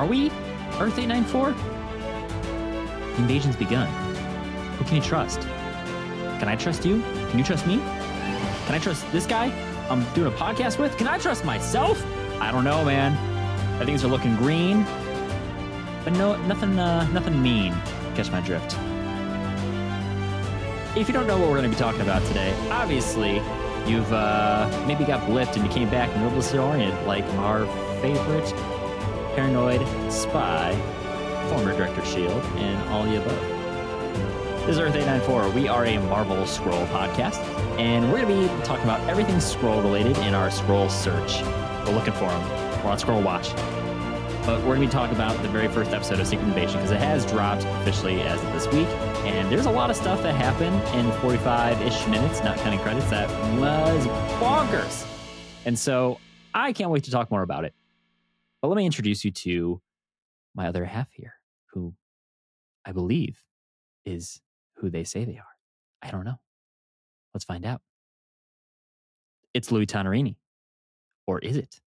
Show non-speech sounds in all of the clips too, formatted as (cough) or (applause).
Are we Earth 894? The invasion's begun. Who can you trust? Can I trust you? Can you trust me? Can I trust this guy I'm doing a podcast with? Can I trust myself? I don't know, man. I things are looking green, but no, nothing, uh, nothing mean. Catch my drift. If you don't know what we're going to be talking about today, obviously you've uh, maybe got blipped and you came back and you're disoriented, like our favorite paranoid spy, former director Shield, and all the above. This is Earth 894. We are a Marvel Skrull podcast, and we're going to be talking about everything Skrull related in our Skrull search. We're looking for them. We're on Skrull Watch. But we're going to be talking about the very first episode of Secret Invasion because it has dropped officially as of this week. And there's a lot of stuff that happened in 45 ish minutes, not counting credits, that was bonkers. And so I can't wait to talk more about it. But let me introduce you to my other half here, who I believe is who they say they are. I don't know. Let's find out. It's Louis Tonarini. Or is it?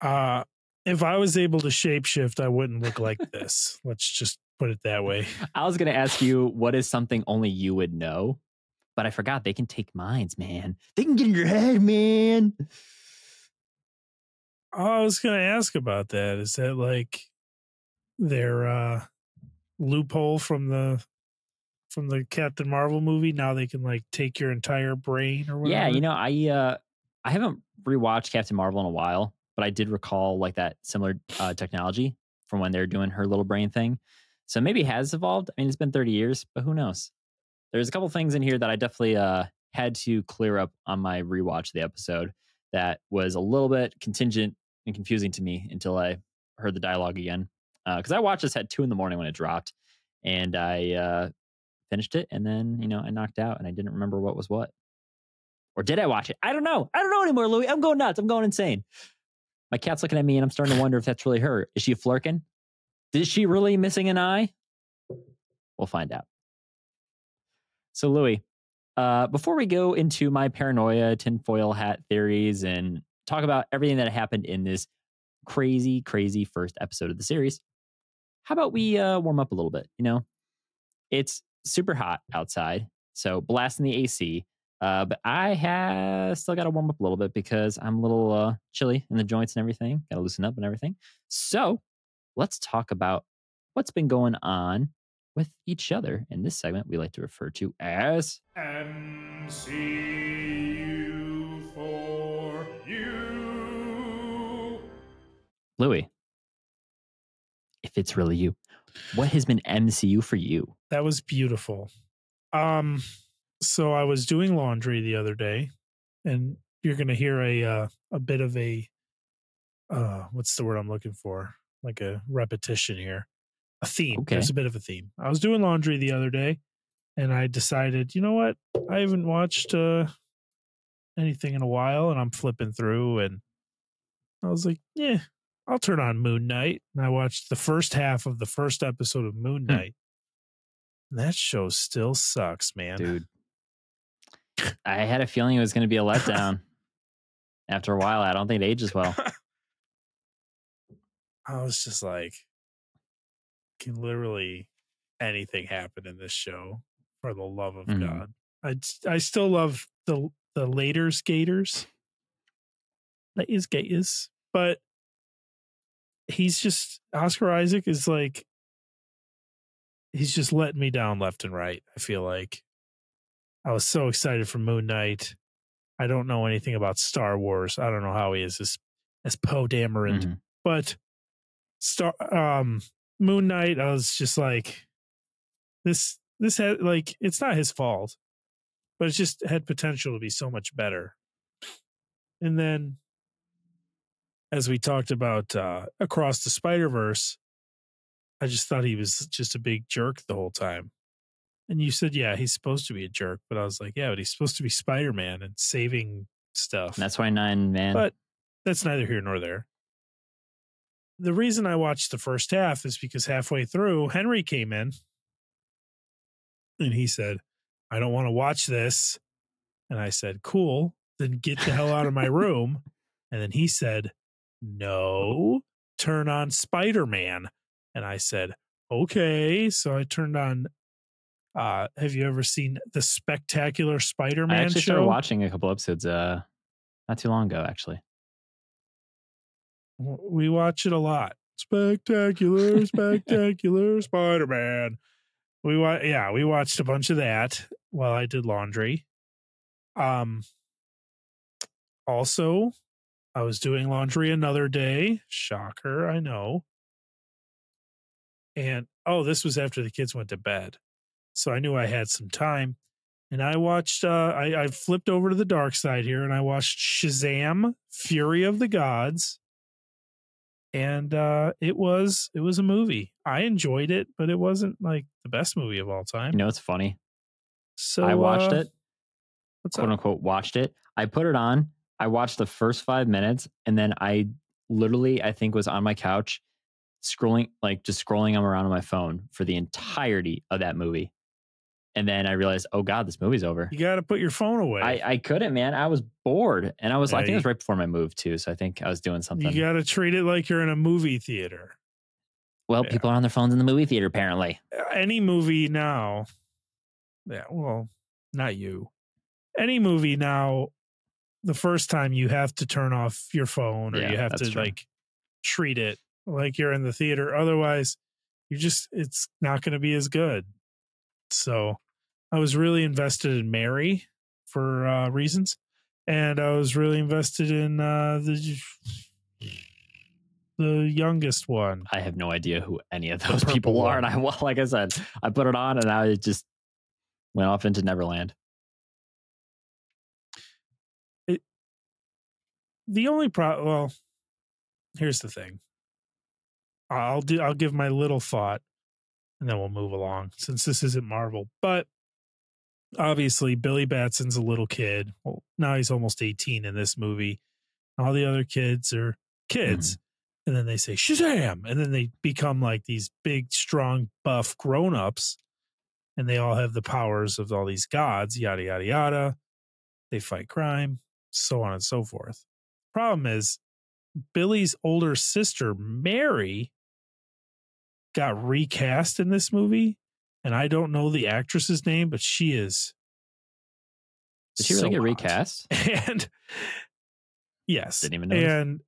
Uh, if I was able to shapeshift, I wouldn't look like this. (laughs) Let's just put it that way. (laughs) I was going to ask you what is something only you would know, but I forgot they can take minds, man. They can get in your head, man. Oh, I was going to ask about that. Is that like their uh, loophole from the from the Captain Marvel movie? Now they can like take your entire brain or whatever. Yeah, you know, I uh I haven't rewatched Captain Marvel in a while, but I did recall like that similar uh, technology from when they're doing her little brain thing. So maybe it has evolved. I mean, it's been 30 years, but who knows? There's a couple things in here that I definitely uh, had to clear up on my rewatch of the episode that was a little bit contingent and confusing to me until I heard the dialogue again. Because uh, I watched this at two in the morning when it dropped, and I uh, finished it, and then you know I knocked out, and I didn't remember what was what. Or did I watch it? I don't know. I don't know anymore, Louis. I'm going nuts. I'm going insane. My cat's looking at me, and I'm starting to wonder if that's really her. Is she flirking? Is she really missing an eye? We'll find out. So, Louis, uh, before we go into my paranoia, tinfoil hat theories, and talk about everything that happened in this crazy, crazy first episode of the series, how about we uh, warm up a little bit? You know, it's super hot outside, so blasting the AC. Uh, but I have still got to warm up a little bit because I'm a little uh, chilly in the joints and everything. Got to loosen up and everything. So let's talk about what's been going on with each other. In this segment, we like to refer to as MCU for you. Louis, if it's really you, what has been MCU for you? That was beautiful. Um, so I was doing laundry the other day, and you're going to hear a uh, a bit of a uh, what's the word I'm looking for? Like a repetition here, a theme. Okay. There's a bit of a theme. I was doing laundry the other day, and I decided, you know what? I haven't watched uh, anything in a while, and I'm flipping through, and I was like, yeah, I'll turn on Moon Knight, and I watched the first half of the first episode of Moon hmm. Knight. that show still sucks, man. Dude, I had a feeling it was going to be a letdown. (laughs) After a while, I don't think it ages well. (laughs) I was just like, can literally anything happen in this show for the love of mm-hmm. God? I I still love the the later skaters, is gators, but he's just Oscar Isaac is like he's just letting me down left and right. I feel like I was so excited for Moon Knight. I don't know anything about Star Wars. I don't know how he is as as Poe Dameron, mm-hmm. but Star um Moon Knight. I was just like, this this had like it's not his fault, but it just had potential to be so much better. And then, as we talked about uh, across the Spider Verse, I just thought he was just a big jerk the whole time. And you said, yeah, he's supposed to be a jerk, but I was like, yeah, but he's supposed to be Spider Man and saving stuff. And that's why Nine Man. But that's neither here nor there. The reason I watched the first half is because halfway through, Henry came in and he said, I don't want to watch this. And I said, cool, then get the hell out of my (laughs) room. And then he said, no, turn on Spider Man. And I said, okay. So I turned on. Uh, have you ever seen the Spectacular Spider I actually show? started watching a couple episodes uh not too long ago, actually. We watch it a lot. Spectacular, spectacular Spider Man. We wa- yeah, we watched a bunch of that while I did laundry. Um also I was doing laundry another day. Shocker, I know. And oh, this was after the kids went to bed. So I knew I had some time. And I watched uh I, I flipped over to the dark side here and I watched Shazam Fury of the Gods. And uh it was it was a movie. I enjoyed it, but it wasn't like the best movie of all time. You know it's funny? So I watched uh, it, What's quote up? unquote watched it. I put it on. I watched the first five minutes and then I literally I think was on my couch scrolling like just scrolling around on my phone for the entirety of that movie. And then I realized, oh God, this movie's over. You got to put your phone away. I, I couldn't, man. I was bored. And I was, I Yeah, think it was right before my move too. So I think I was doing something. you got to treat it like you're in a movie theater. well, yeah. people are on their phones in the movie theater, apparently. Uh, any movie now yeah well not you any movie now the first time you have to turn off your phone or Yeah, you have to true. like treat it like you're in the theater otherwise you just it's not going to be as good so i was really invested in mary for uh reasons and i was really invested in uh the the youngest one I have no idea who any of those people purple are. And. I, (laughs) well, like I said, I put it on and I just went off into Neverland. the only pro well here's the thing i'll do i'll give my little thought and then we'll move along since this isn't marvel but obviously billy batson's a little kid. Well now he's almost 18 in this movie. All the other kids are kids. Mm-hmm. And then they say shazam! And then they become like these big strong buff grown-ups. And they all have the powers of all these gods yada yada yada. They fight crime so on and so forth. Problem is Billy's older sister Mary got recast in this movie, and I don't know the actress's name, but she is. Did she really get hot. recast? (laughs) And yes, Didn't even know. and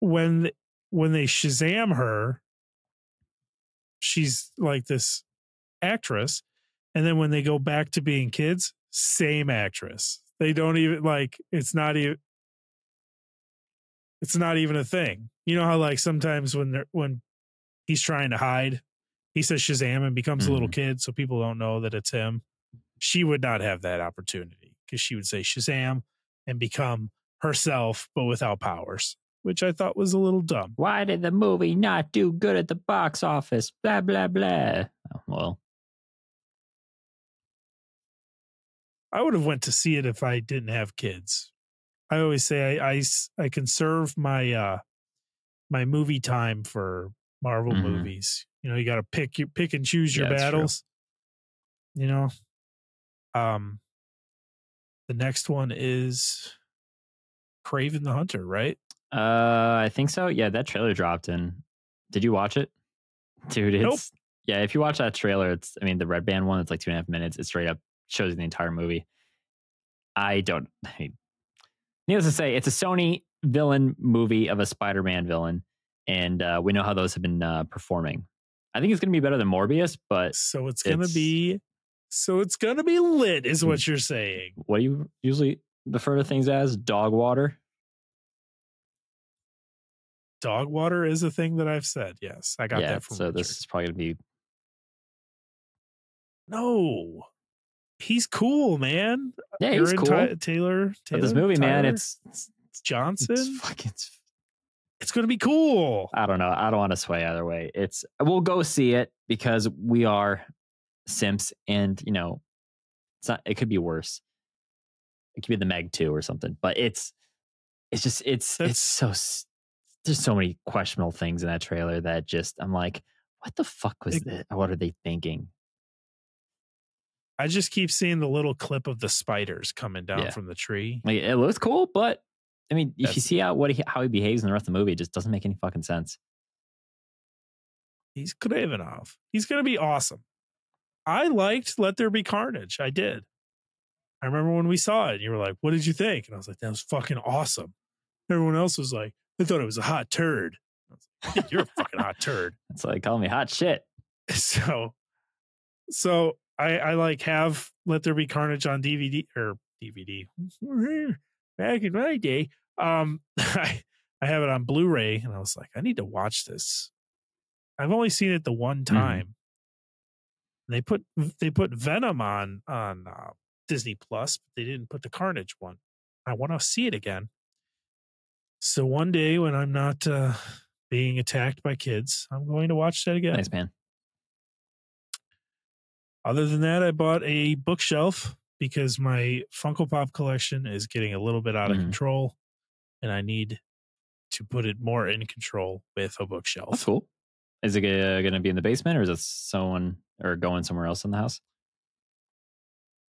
when when they Shazam her, she's like this actress, and then when they go back to being kids, same actress. They don't even like it's not even it's not even a thing. You know how like sometimes when they're when he's trying to hide, he says Shazam and becomes a little kid, so people don't know that it's him. She would not have that opportunity because she would say Shazam and become herself, but without powers, which I thought was a little dumb. Why did the movie not do good at the box office? Blah, blah, blah. Oh, well, I would have went to see it if I didn't have kids. I always say I I conserve my uh my movie time for Marvel Mhm. movies. You know, you got to pick you pick and choose your Yeah, battles. You know, um, the next one is Kraven the Hunter, right? uh, I think so. Yeah, that trailer dropped in. Did you watch it? (laughs) Dude, it's. Nope. Yeah, if you watch that trailer, it's, I mean, the red band one, it's like two and a half minutes. It straight up shows you the entire movie. I don't, (laughs) I mean, needless to say, it's a Sony villain movie of a Spider Man villain. And uh, we know how those have been uh, performing. I think it's going to be better than Morbius, but So it's gonna Hmm. be, so it's gonna be lit, is what you're saying. what do you usually refer to things as? Dog water? Dog water is a thing that I've said. Yes, I got yeah, that from so Richard. this is probably going to be No, he's cool, man. Yeah, he's Aaron cool. Ty- Taylor, Taylor. but this movie, man, it's it's, Johnson. it's fucking. It's, It's gonna be cool. I don't know. I don't want to sway either way. It's we'll go see it because we are simps, and you know, it's not. It could be worse. It could be the Meg two or something, but it's it's just it's That's- (laughs) it's so there's so many questionable things in that trailer that just I'm like, what the fuck was It- that? What are they thinking? I just keep seeing the little clip of the spiders coming down Yeah. from the tree. Like, it looks cool, but I mean, if you see how what he, how he behaves in the rest of the movie, it just doesn't make any fucking sense. He's Kravenov. He's going to be awesome. I liked Let There Be Carnage. I did. I remember when we saw it, you were like, What did you think? And I was like, That was fucking awesome. Everyone else was like, I thought it was a hot turd. Like, You're a fucking hot turd. (laughs) It's like calling me hot shit. (laughs) So, so I, I like have Let There Be Carnage on DVD or DVD (laughs) back in my day. Um, (laughs) I, I have it on Blu-ray, and I was like, I need to watch this. I've only seen it the one time. They put they put Venom on on uh, Disney Plus, but they didn't put the Carnage one. I want to see it again. So one day when I'm not uh, being attacked by kids, I'm going to watch that again. Nice man. Other than that, I bought a bookshelf because my Funko Pop collection is getting a little bit out of Mhm. control, and I need to put it more in control with a bookshelf. That's cool. Is it going to be in the basement, or is it someone or going somewhere else in the house?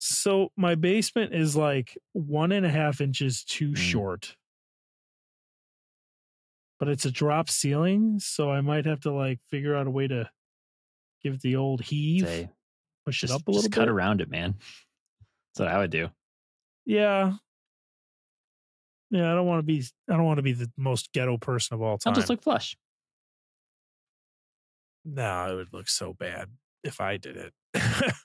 So my basement is like one and a half inches too Mm. short. But it's a drop ceiling, so I might have to like figure out a way to give it the old heave, Say, push it up a little just bit. cut around it, man. What I would do. Yeah. Yeah, I don't want to be I don't want to be the most ghetto person of all time. I'll just look flush. no, it would look so bad if I did it.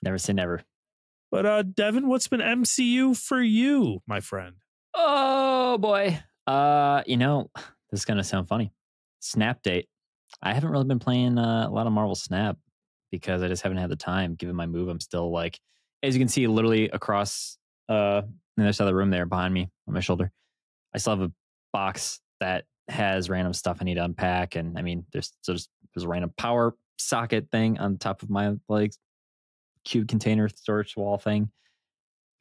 Never say never. (laughs) but uh Devin, what's been MCU for you, my friend? Oh boy. Uh, you know, (sighs) this is gonna sound funny. Snap date. I haven't really been playing uh, a lot of Marvel Snap because I just haven't had the time. Given my move, I'm still like, as you can see, literally across uh the other side of the room there behind me on my shoulder. I still have a box that has random stuff I need to unpack, and I mean, there's there's there's a random power socket thing on top of my like cube container storage wall thing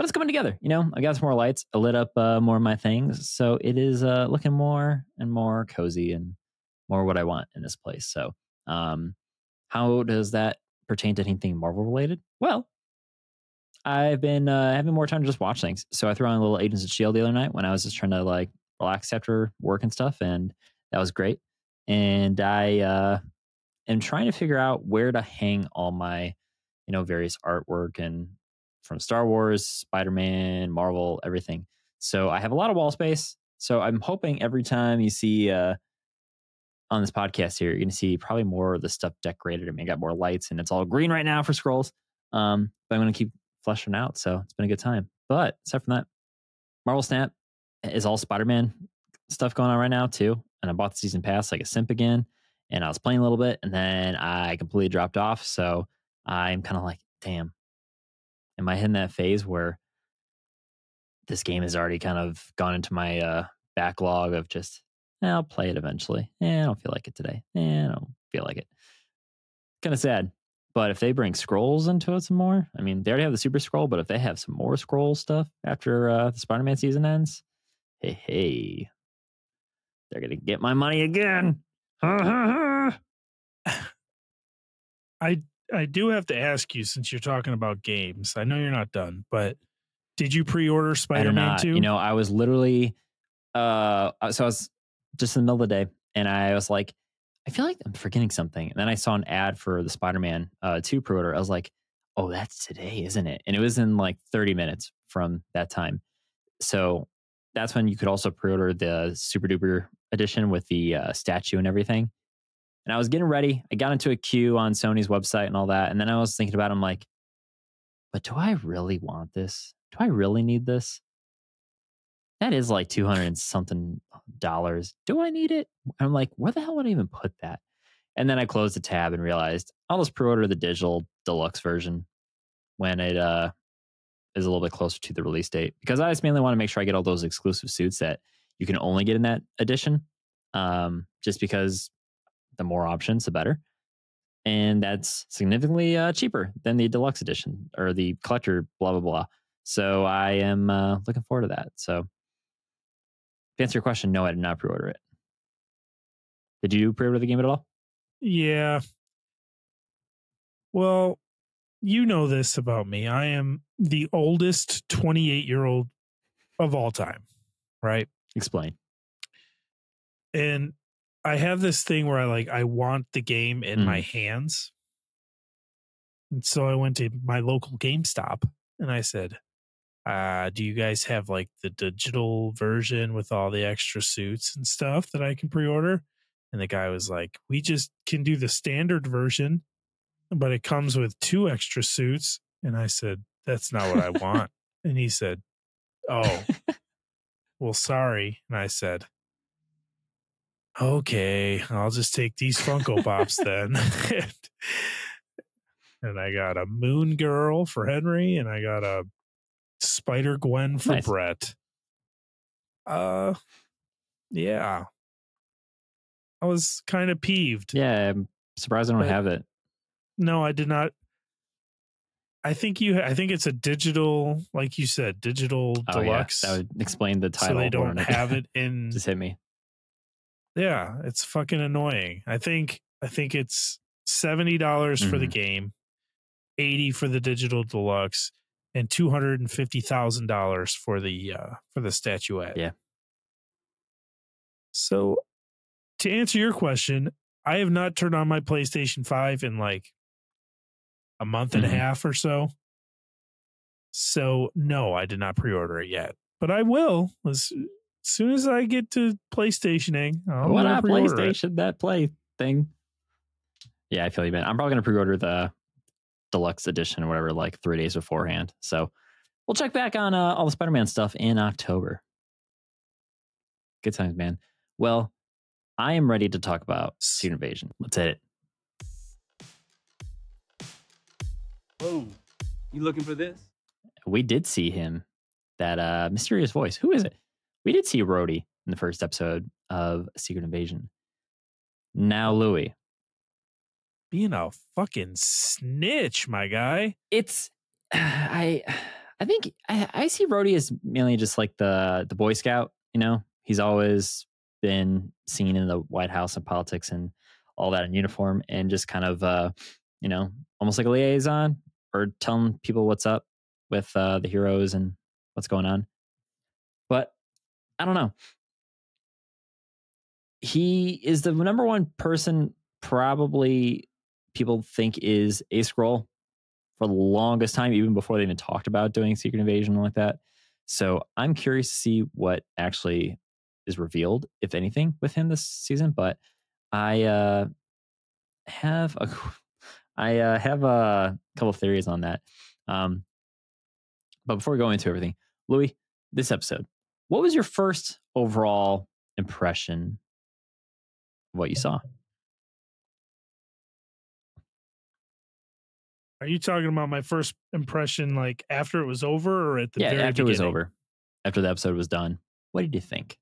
but it's coming together. You know, I got some more lights. I lit up uh, more of my things, so it is uh, looking more and more cozy and more what I want in this place. So, um, how does that pertain to anything Marvel related? Well, I've been uh, having more time to just watch things. So I threw on a little Agents of Shield the other night when I was just trying to like relax after work and stuff, and that was great. And I uh, am trying to figure out where to hang all my, you know, various artwork and from Star Wars, Spider Man, Marvel, everything. So I have a lot of wall space. So I'm hoping every time you see uh, on this podcast here, you're going to see probably more of the stuff decorated. I mean, I got more lights and it's all green right now for Skrulls. Um, but I'm going to keep fleshing out. So it's been a good time. But aside from that, Marvel Snap is all Spider Man stuff going on right now too. And I bought the season pass like a simp again. And I was playing a little bit and then I completely dropped off. So I'm kind of like, damn, am I in that phase where this game has already kind of gone into my uh, backlog of just, eh, I'll play it eventually. Eh, I don't feel like it today. Eh, I don't feel like it. Kind of sad. But if they bring Skrulls into it some more, I mean, they already have the super Skrull, but if they have some more Skrull stuff after uh, the Spider Man season ends, hey, hey, they're going to get my money again. I I do have to ask you since you're talking about games. I know you're not done, but did you pre-order Spider-Man 2? You know, I was literally, uh, so I was just in the middle of the day, and I was like, I feel like I'm forgetting something. And then I saw an ad for the Spider-Man uh, 2 pre-order. I was like, oh, that's today, isn't it? And it was in like 30 minutes from that time. So that's when you could also pre-order the Super Duper edition with the uh, statue and everything. And I was getting ready. I got into a queue on Sony's website and all that. And then I was thinking about, it, I'm like, but do I really want this? Do I really need this? That is like 200 and something dollars. Do I need it? I'm like, where the hell would I even put that? And then I closed the tab and realized I'll just pre-order the digital deluxe version when it uh, is a little bit closer to the release date because I just mainly want to make sure I get all those exclusive suits that you can only get in that edition. Um, just because the more options, the better. And that's significantly uh, cheaper than the deluxe edition or the collector, blah, blah, blah. So I am uh, looking forward to that. So to answer your question, no, I did not pre order it. Did you pre order the game at all? Yeah. Well, you know this about me. I am the oldest 28 year old of all time, right? Explain. And I have this thing where I like I want the game in Mm. my hands. And so I went to my local GameStop and I said, uh, do you guys have like the digital version with all the extra suits and stuff that I can pre-order? And the guy was like, We just can do the standard version, but it comes with two extra suits. And I said, That's not what I want. (laughs) and he said, Oh, well, sorry. And I said, Okay, I'll just take these Funko Pops then. (laughs) and I got a Moon Girl for Henry, and I got a Spider Gwen for Nice. Brett. Uh, yeah. I was kind of peeved. Yeah, I'm surprised I don't But- have it. No, I did not. I think you. I think it's a digital, like you said, digital Oh deluxe. yeah, that would explain the title. so they don't than have it in. Just hit me. Yeah, it's fucking annoying. I think. I think it's seventy dollars for the Mhm. game, eighty for the digital deluxe, and two hundred and fifty thousand dollars for the uh for the statuette. Yeah. So, to answer your question, I have not turned on my PlayStation Five in like a month and Mhm. a half or so. So no, I did not pre-order it yet, but I will as soon as I get to PlayStationing. I'm what it. PlayStation that play thing? Yeah, I feel you, man. I'm probably gonna pre-order the deluxe edition or whatever, like three days beforehand. So we'll check back on uh, all the Spider-Man stuff in October. Good times, man. Well, I am ready to talk about Secret Invasion. Let's hit it. Whoa, you looking for this? we did see him that uh mysterious voice who is it we did see Rhodey in the first episode of secret invasion now louis Being a fucking snitch, my guy. it's (sighs) i i think i, I see Rhodey as mainly just like the the boy scout you know? He's always been seen in the white house and politics and all that in uniform and just kind of uh you know almost like a liaison or telling people what's up with uh the heroes and what's going on. But i don't know. He is the number one person probably people think is a Skrull for the longest time even before they even talked about doing secret invasion like that. So i'm curious to see what actually is revealed if anything with him this season but i uh have a i uh, have a couple theories on that. Um but before we go into everything louis this episode what was your first overall impression of what you saw Are you talking about my first impression, like after it was over, or at the yeah very after it was over after the episode was done what did you think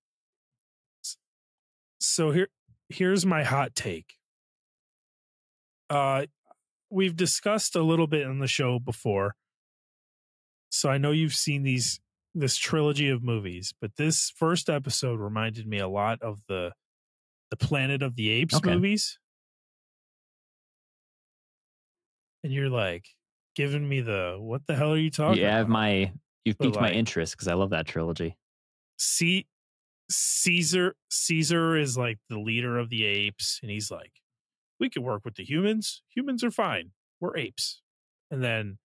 So here, here's my hot take. Uh, we've discussed a little bit in the show before, so I know you've seen these this trilogy of movies, but this first episode reminded me a lot of the the Planet of the Apes Okay. movies. And you're like giving me the what the hell are you talking about? my you've But, piqued my interest because i love that trilogy See, Caesar Caesar is like the leader of the apes, and he's like, "We can work with the humans. Humans are fine. We're apes." And then,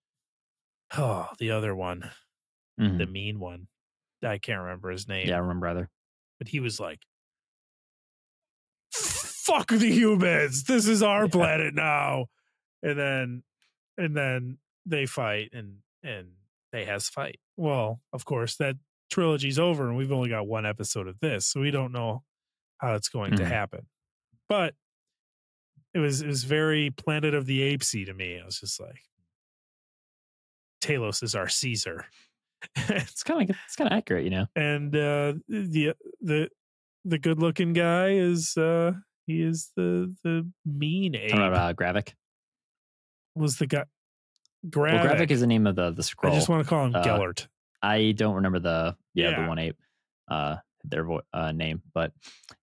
oh, the other one, Mhm. the mean one, I can't remember his name. yeah i remember either but he was like, "Fuck the humans. This is our Yeah. planet now." And then, and then they fight, and and they has fight. Well, of course that trilogy's over, and we've only got one episode of this, so we don't know how it's going to Mhm. happen. But it was it was very Planet of the Apesy to me. I was just like, Talos is our Caesar. (laughs) it's kind of it's kind of accurate you know and uh the the the good looking guy is uh he is the the mean ape Talking about uh, Gravik. Was the guy Well, Gravik. Gravik is the name of the the Skrull. I just want to call him Uh, Gellert. I don't remember the yeah, Yeah. the one ape uh their vo- uh, name, but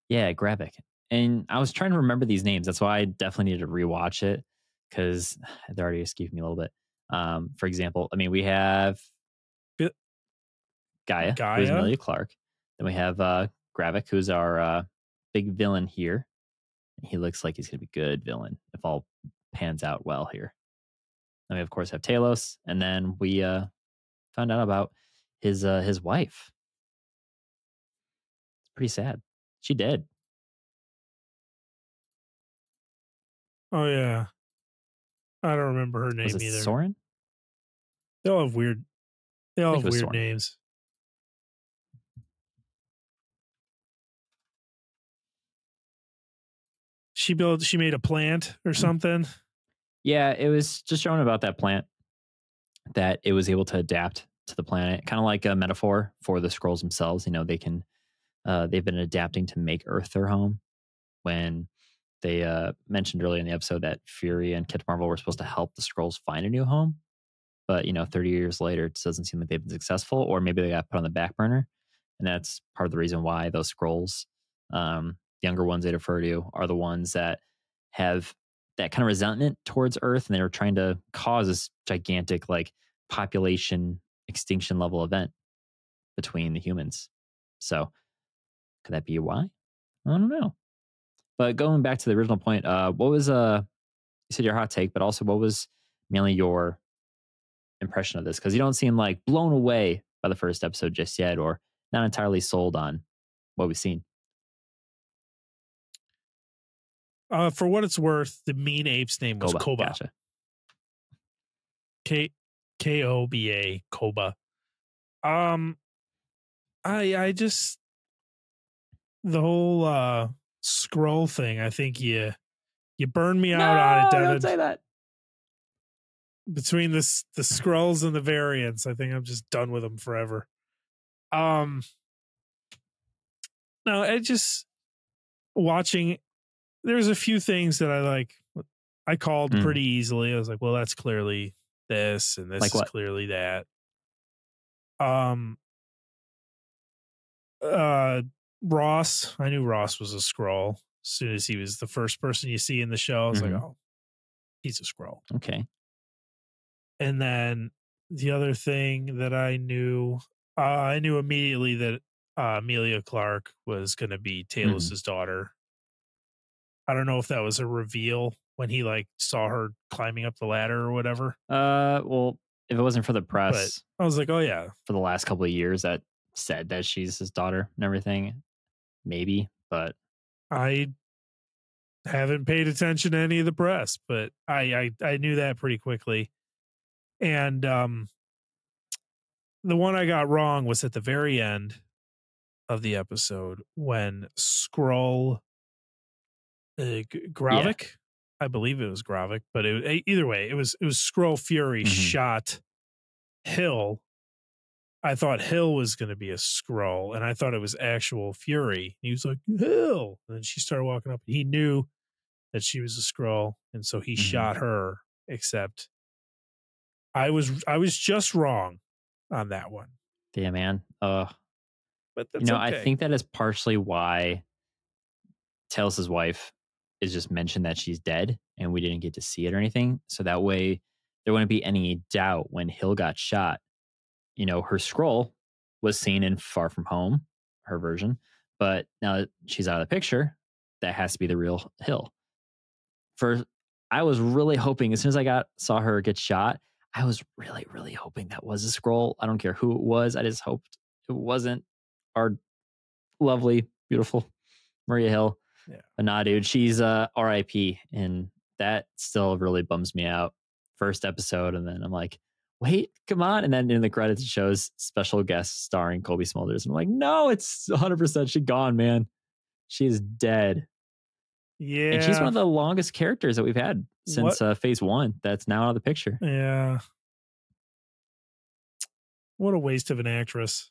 yeah, Gravik. And I was trying to remember these names. That's why I definitely need to rewatch it because (sighs) they're already escaping me a little bit. Um, for example, I mean, we have Bi- Gaia, who's Gaia. Emilia Clarke. Then we have uh, Gravik, who's our uh, big villain here. He looks like he's going to be good villain if all pans out well here. Then we of course have Talos, and then we uh, found out about his uh, his wife. It's pretty sad. She did. Oh yeah. I don't remember her name either. Soren? They all have weird. They all have weird Soren. names. She built. She made a plant or something. Yeah, it was just showing about that plant that it was able to adapt to the planet, kind of like a metaphor for the Skrulls themselves. You know, they can uh, they've been adapting to make Earth their home. When they uh, mentioned earlier in the episode that Fury and Captain Marvel were supposed to help the Skrulls find a new home, but you know, 30 years later, it doesn't seem like they've been successful, or maybe they got put on the back burner, and that's part of the reason why those Skrulls, um, younger ones they refer to, are the ones that have that kind of resentment towards Earth, and they were trying to cause this gigantic like population extinction level event between the humans. So, could that be why? I don't know. But going back to the original point, uh, what was uh, you said your hot take, but also what was mainly your impression of this? Because you don't seem like blown away by the first episode just yet, or not entirely sold on what we've seen. Uh, for what it's worth, the mean ape's name was Koba, Koba. Gotcha. K K O B A Koba. Um I I just the whole uh Skrull thing, I think you you burned me out on it, Devin. don't say that. Between this the Skrulls and the variants, I think I'm just done with them forever. Um no, I just watching there's a few things that I like I called Mm. pretty easily. I was like, well, that's clearly this and this Like is what? clearly that. Um uh Ross, I knew Ross was a Skrull as soon as he was the first person you see in the show. I was Mhm. like, oh, he's a Skrull. Okay. And then the other thing that I knew, uh, I knew immediately that uh, Emilia Clarke was going to be Talos's daughter. I don't know if that was a reveal when he like saw her climbing up the ladder or whatever. Uh, well, if it wasn't for the press I was like, oh yeah, for the last couple of years that said that she's his daughter and everything, maybe. But I haven't paid attention to any of the press, but I I, I knew that pretty quickly. And um the one I got wrong was at the very end of the episode when Skrull uh, Gravik, I believe it was Gravik, but it, either way, it was it was Skrull Fury Mhm. shot Hill. I thought Hill was going to be a Skrull, and I thought it was actual Fury. He was like Hill, and then she started walking up. and He knew that she was a Skrull, and so he Mhm. shot her. Except, I was I was just wrong on that one. yeah, man. Uh, But you know, okay. I think that is partially why Talos' wife is just mentioned that she's dead and we didn't get to see it or anything. So that way there wouldn't be any doubt when Hill got shot. You know, her Skrull was seen in Far From Home, her version, but now that she's out of the picture, that has to be the real Hill. For I was really hoping as soon as I got saw her get shot, I was really, really hoping that was a Skrull. I don't care who it was. I just hoped it wasn't our lovely, beautiful Maria Hill. Yeah. But nah, dude, she's uh RIP. And that still really bums me out. First episode, and then I'm like, wait, come on. And then in the credits it shows special guest starring Cobie Smulders. And I'm like, no, it's 100 percent she gone, man. She is dead. yeah, And she's one of the longest characters that we've had since uh, phase one that's now out of the picture. Yeah. What a waste of an actress.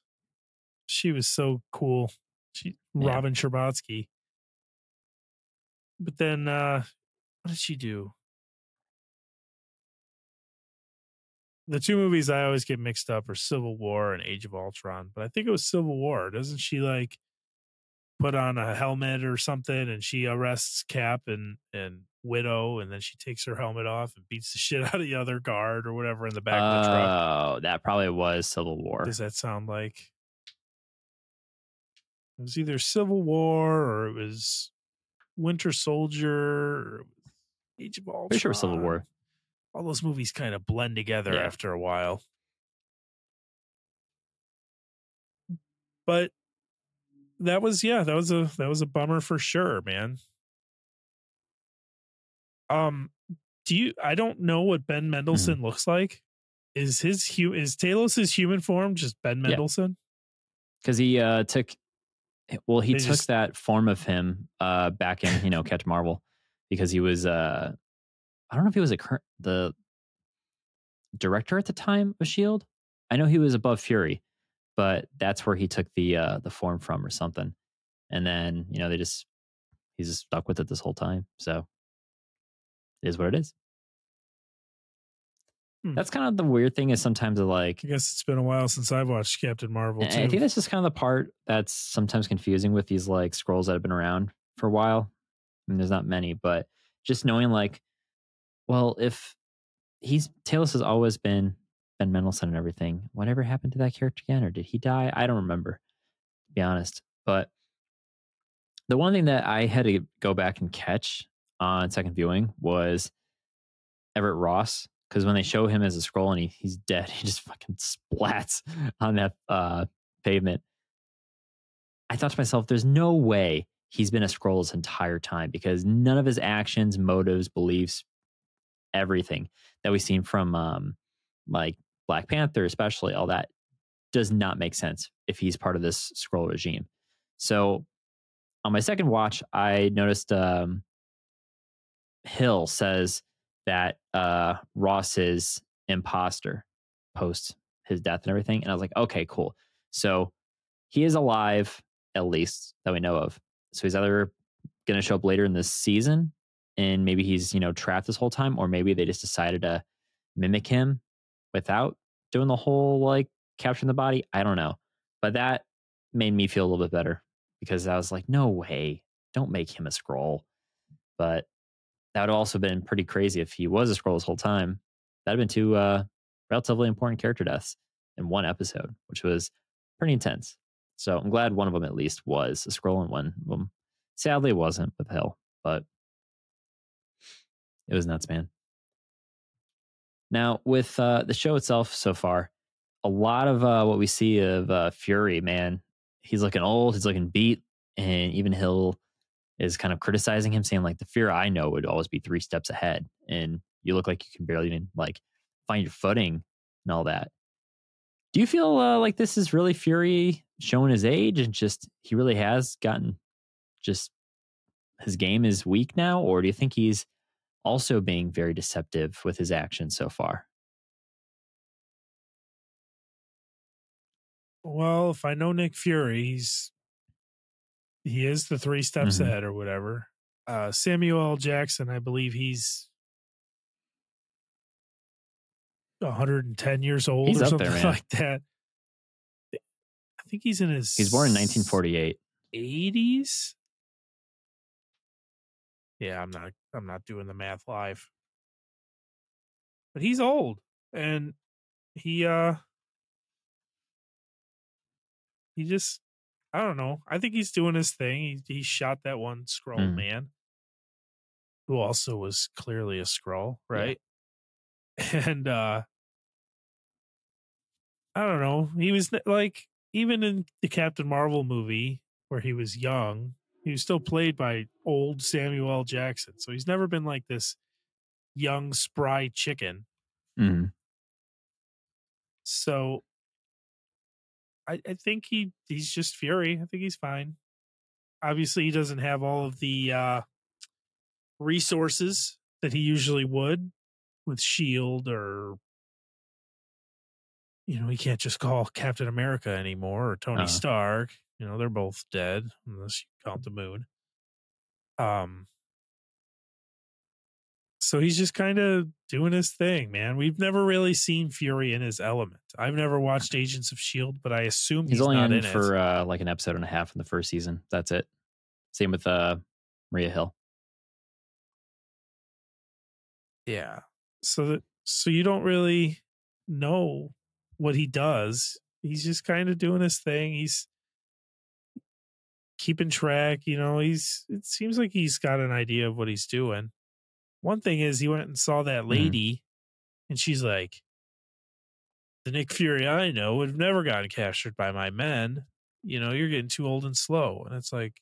She was so cool. She Yeah. Robin Scherbatsky. But then uh what did she do? The two movies I always get mixed up are Civil War and Age of Ultron, but I think it was Civil War. Doesn't she like put on a helmet or something and she arrests Cap and and Widow and then she takes her helmet off and beats the (laughs) shit out of the other guard or whatever in the back of the truck. Oh, that probably was Civil War. Does that sound like? It was either Civil War or it was Winter Soldier or it was Age of Ultron. Pretty sure Civil War. All those movies kind of blend together Yeah. after a while. But that was yeah, that was a that was a bummer for sure, man. Um do you I don't know what Ben Mendelsohn Mm-hmm. looks like. Is his hu is Talos's human form just Ben. Mendelsohn? because he uh took well he They took just- that form of him uh back in you know Captain Marvel because he was uh I don't know if he was a current the director at the time of Shield. I know he was above Fury, but that's where he took the uh the form from or something. And then you know they just he's just stuck with it this whole time. So it is what it is. Hmm. That's kind of the weird thing is sometimes like I guess it's been a while since I've watched Captain Marvel too. I think that's just kind of the part that's sometimes confusing with these like Skrulls that have been around for a while. I mean, there's not many, but just knowing like, well, if he's Talos has always been Ben Mendelsohn and everything, whatever happened to that character again, or did he die? I don't remember, to be honest. But the one thing that I had to go back and catch on second viewing was Everett Ross because when they show him as a Skrull and he, he's dead, (laughs) he just fucking splats on that uh, pavement. I thought to myself, there's no way he's been a Skrull this entire time because none of his actions, motives, beliefs, everything that we've seen from um, like Black Panther, especially all that, does not make sense if he's part of this Skrull regime. So on my second watch, I noticed um, Hill says that uh, Ross is imposter post his death and everything. And I was like, okay, cool. So he is alive, at least that we know of. So he's either going to show up later in this season and maybe he's, you know, trapped this whole time, or maybe they just decided to mimic him without doing the whole like capturing the body. I don't know. But that made me feel a little bit better because I was like, no way. Don't make him a Skrull. But that would also been pretty crazy if he was a Skrull this whole time. That'd been two uh, relatively important character deaths in one episode, which was pretty intense. So I'm glad one of them at least was a Skrull, and one of them sadly wasn't with Hill, but it was nuts, man. Now with uh, the show itself so far, a lot of uh, what we see of uh, Fury, man, he's looking old, he's looking beat, and even Hill is kind of criticizing him, saying like the fear I know would always be three steps ahead, and you look like you can barely even like find your footing and all that. Do you feel uh, like this is really Fury showing his age and just he really has gotten just his game is weak now, or do you think he's also being very deceptive with his actions so far? Well, if I know Nick Fury, he's he is the three steps Mhm. ahead or whatever. Uh Samuel L. Jackson, I believe he's 110 years old He's or something there, (laughs) like that. I think he's in his He's born in 1948. 80s. Yeah, I'm not I'm not doing the math live. But he's old and he uh he just I don't know. I think he's doing his thing. He he shot that one Skrull Mm. man who also was clearly a Skrull, Yeah. right? (laughs) And uh I don't know. He was like even in the Captain Marvel movie where he was young, he was still played by old Samuel L. Jackson. So he's never been like this young spry chicken. Mhm. So I, I think he he's just Fury. I think he's fine. Obviously, he doesn't have all of the uh, resources that he usually would with Shield, or you know, he can't just call Captain America anymore or Tony Uh-huh. Stark. You know, they're both dead unless you count the moon. Um. So he's just kind of doing his thing, man. We've never really seen Fury in his element. I've never watched Agents of Shield, but I assume he's, He's, only in, in, for uh, like an episode and a half in the first season. That's it. Same with uh, Maria Hill. Yeah. So that so you don't really know what he does. He's just kind of doing his thing. He's keeping track. You know, he's it seems like he's got an idea of what he's doing. One thing is he went and saw that lady, and she's like, "The Nick Fury I know would have never gotten captured by my men. You know, you're getting too old and slow." And it's like,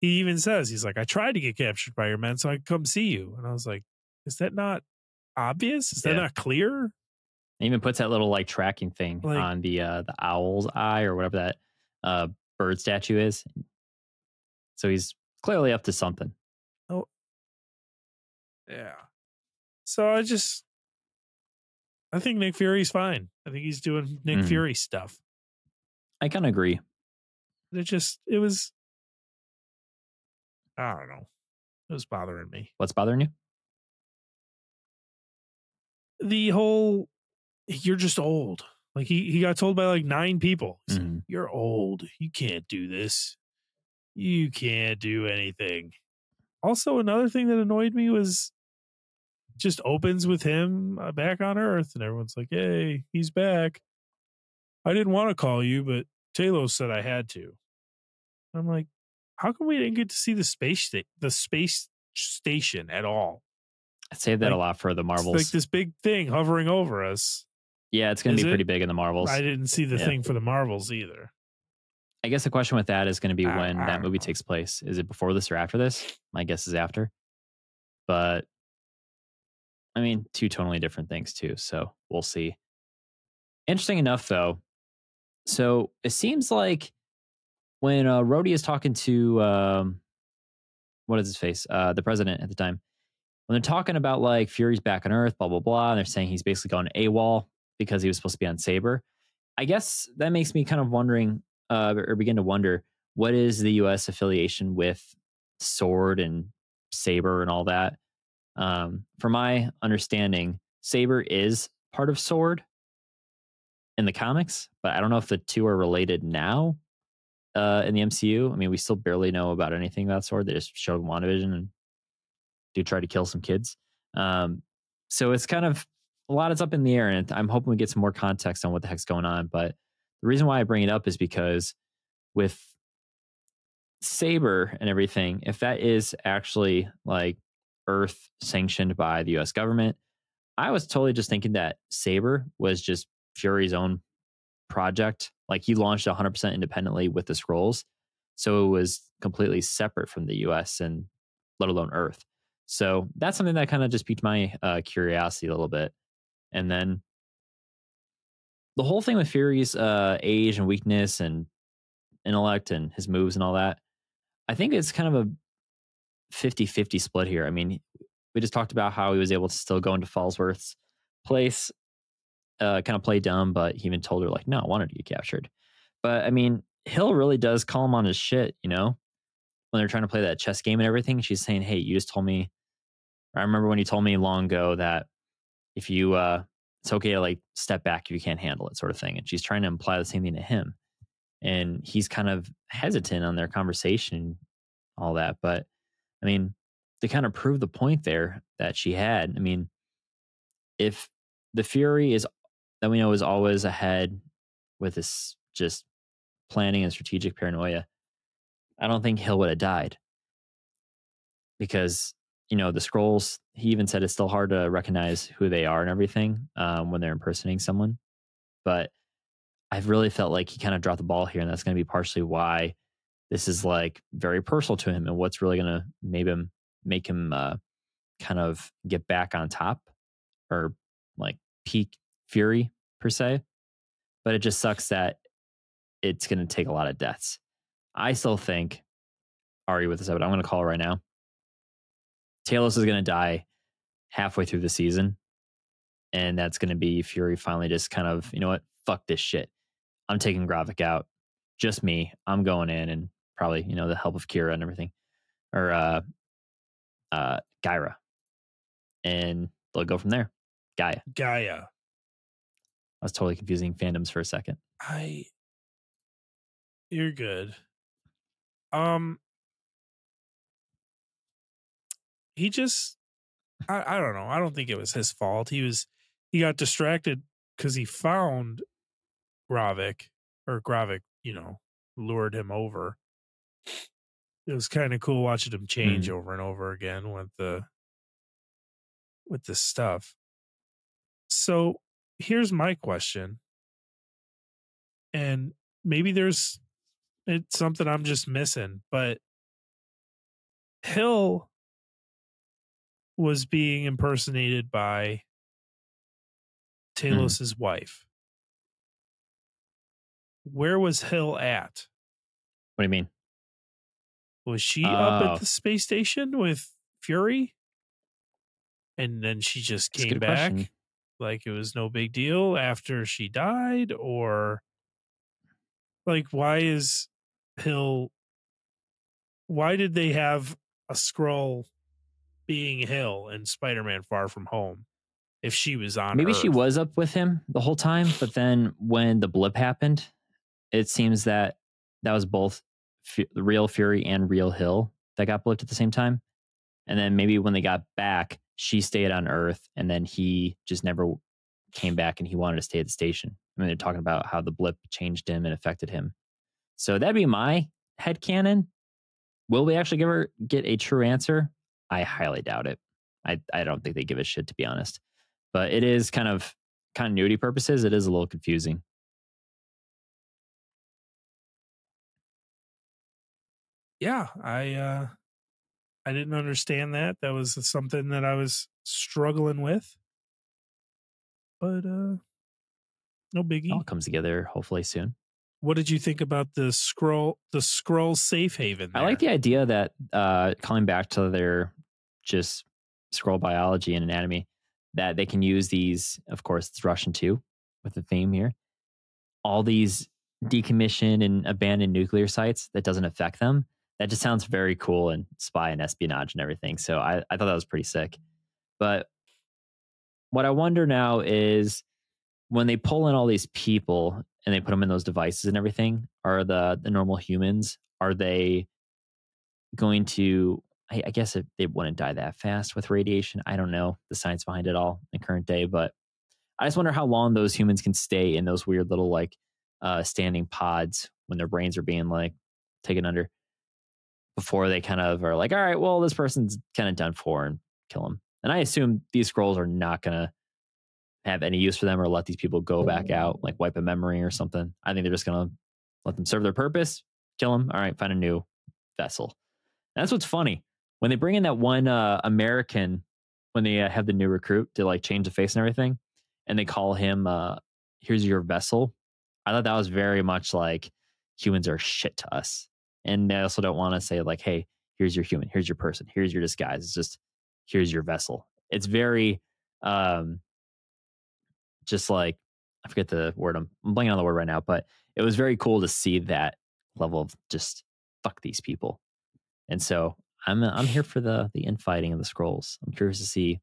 he even says he's like, "I tried to get captured by your men so I could come see you." And I was like, "Is that not obvious? Is that not clear?" It even puts that little like tracking thing Like- on the uh the owl's eye or whatever that uh bird statue is. So he's clearly up to something. Yeah. So I just, I think Nick Fury's fine. I think he's doing Nick Mhm. Fury stuff. I kind of agree. It just, it was, I don't know. It was bothering me. What's bothering you? The whole, you're just old. Like he, he got told by like nine people, He's like, Mhm. you're old. You can't do this. You can't do anything. Also, another thing that annoyed me was just opens with him uh, back on Earth, and everyone's like, "Hey, he's back." I didn't want to call you, but Talos said I had to. I'm like, how come we didn't get to see the space sta- the space station at all? I'd say that a lot for the It's Marvels. like this big thing hovering over us. yeah, it's going to be it? pretty big in the Marvels. I didn't see the Yeah. thing for the Marvels either. I guess the question with that is going to be I- when I that movie know. takes place. Is it before this or after this? My guess is after. But I mean, two totally different things too. So we'll see. Interesting enough, though. So it seems like when uh, Rhodey is talking to um, what is his face, uh, the president at the time, when they're talking about like Fury's back on Earth, blah blah blah, and they're saying he's basically gone AWOL because he was supposed to be on Saber. I guess that makes me kind of wondering, uh, or begin to wonder, what is the U.S. affiliation with Sword and Saber and all that? Um, from my understanding, Saber is part of Sword in the comics, but I don't know if the two are related now uh, in the MCU. I mean, we still barely know about anything about Sword. They just showed WandaVision and do try to kill some kids. Um, so it's kind of a lot is up in the air, and I'm hoping we get some more context on what the heck's going on. But the reason why I bring it up is because with Saber and everything, if that is actually like Earth sanctioned by the US government, I was totally just thinking that Saber was just Fury's own project. Like he launched 100% independently with the Skrulls. So it was completely separate from the US and let alone Earth. So that's something that kind of just piqued my uh, curiosity a little bit. And then the whole thing with Fury's uh, age and weakness and intellect and his moves and all that, I think it's kind of a 50 50 split here. I mean, we just talked about how he was able to still go into Falsworth's place, uh, kind of play dumb, but he even told her, like, no, I wanted to get captured. But I mean, Hill really does call him on his shit, you know? When they're trying to play that chess game and everything, she's saying, hey, you just told me. I remember when you told me long ago that if you, uh, it's okay to like step back if you can't handle it, sort of thing. And she's trying to imply the same thing to him. And he's kind of hesitant on their conversation, all that. But I mean, to kind of prove the point there that she had, I mean, if the Fury is that we know is always ahead with this just planning and strategic paranoia, I don't think Hill would have died. Because, you know, the Skrulls, he even said it's still hard to recognize who they are and everything um, when they're impersonating someone. But I've really felt like he kind of dropped the ball here, and that's going to be partially why this is like very personal to him and what's really going to maybe make him uh, kind of get back on top or like peak fury per se. But it just sucks that it's going to take a lot of deaths. I still think Ari with this, but I'm going to call right now. Talos is going to die halfway through the season, and that's going to be Fury finally just kind of, you know what, fuck this shit. I'm taking Gravik out. Just me. I'm going in and probably, you know, the help of Kira and everything. Or uh uh Gyra. And they'll go from there. Gaia. Gaia. I was totally confusing fandoms for a second. I you're good. Um he just I, I don't know. I don't think it was his fault. He was he got distracted because he found Gravik or Gravik, you know, lured him over. It was kind of cool watching him change Mm. over and over again with the with the stuff. So here's my question. And maybe there's it's something I'm just missing, but Hill was being impersonated by Talos's wife. Where was Hill at? What do you mean? Was she up at uh the space station with Fury? And then she just That's came back question. like it was no big deal after she died or like why is Hill why did they have a Skrull being Hill in Spider-Man Far From Home if she was on Maybe she was up with him the whole time, but then when the blip happened, it seems that that was both Fu- real Fury and real Hill that got blipped at the same time. And then maybe when they got back, she stayed on Earth, and then he just never came back, and he wanted to stay at the station. I mean, they're talking about how the blip changed him and affected him. So that'd be my head canon. Will we actually give her get a true answer? I highly doubt it. I, I don't think they give a shit to be honest. But it is kind of continuity purposes, it is a little confusing. Yeah i uh i didn't understand that that was something that i was struggling with but uh no biggie It all comes together hopefully soon. what did you think about the Skrull the Skrull safe haven I like the idea that uh calling back to their just Skrull biology and anatomy, that they can use these, of course, it's Russian too, with the theme here. All these decommissioned and abandoned nuclear sites that doesn't affect them. That just sounds very cool and spy and espionage and everything. So I, I thought that was pretty sick. But what I wonder now is when they pull in all these people and they put them in those devices and everything, are the the normal humans are they going to? I, I guess if they wouldn't die that fast with radiation. I don't know the science behind it all in current day, but I just wonder how long those humans can stay in those weird little like uh, standing pods when their brains are being like taken under before they kind of are like, all right, well, this person's kind of done for and kill them. And I assume these Skrulls are not gonna have any use for them or let these people go back out, like wipe a memory or something. I think they're just gonna let them serve their purpose, kill them. All right, find a new vessel. And that's what's funny when they bring in that one uh, American when they uh, have the new recruit to like change the face and everything, and they call him uh, "Here's your vessel." I thought that was very much like humans are shit to us, and they also don't want to say like, "Hey, here's your human, here's your person, here's your disguise." It's just here's your vessel. It's very um, just like I forget the word. I'm, I'm blanking on the word right now, but it was very cool to see that level of just fuck these people. And so I'm I'm here for the the infighting of the Skrulls. I'm curious to see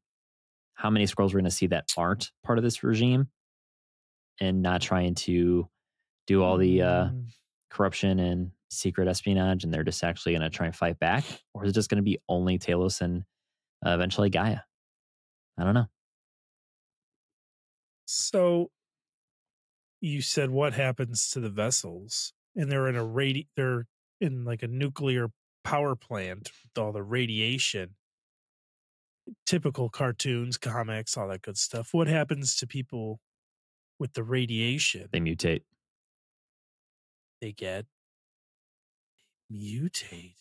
how many Skrulls we're going to see that aren't part of this regime and not trying to do all the uh, Mm, corruption and secret espionage, and they're just actually going to try and fight back, or is it just going to be only Talos and uh, eventually Gaia? I don't know. So you said what happens to the vessels? And they're in a radi they're in like a nuclear power plant with all the radiation. Typical cartoons, comics, all that good stuff. What happens to people with the radiation They mutate. they get? Mutate.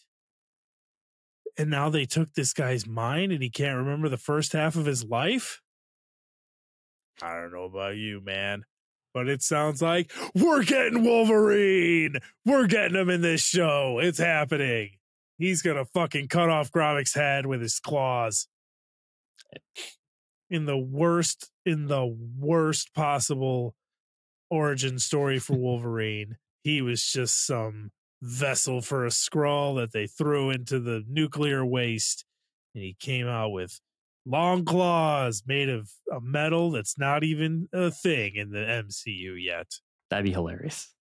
And now they took this guy's mind and he can't remember the first half of his life? I don't know about you, man, but it sounds like we're getting Wolverine. We're getting him in this show. It's happening. He's gonna fucking cut off Gravik's head with his claws. In the worst, in the worst possible origin story for (laughs) Wolverine, he was just some vessel for a Skrull that they threw into the nuclear waste, and he came out with long claws made of a metal that's not even a thing in the MCU yet. That'd be hilarious.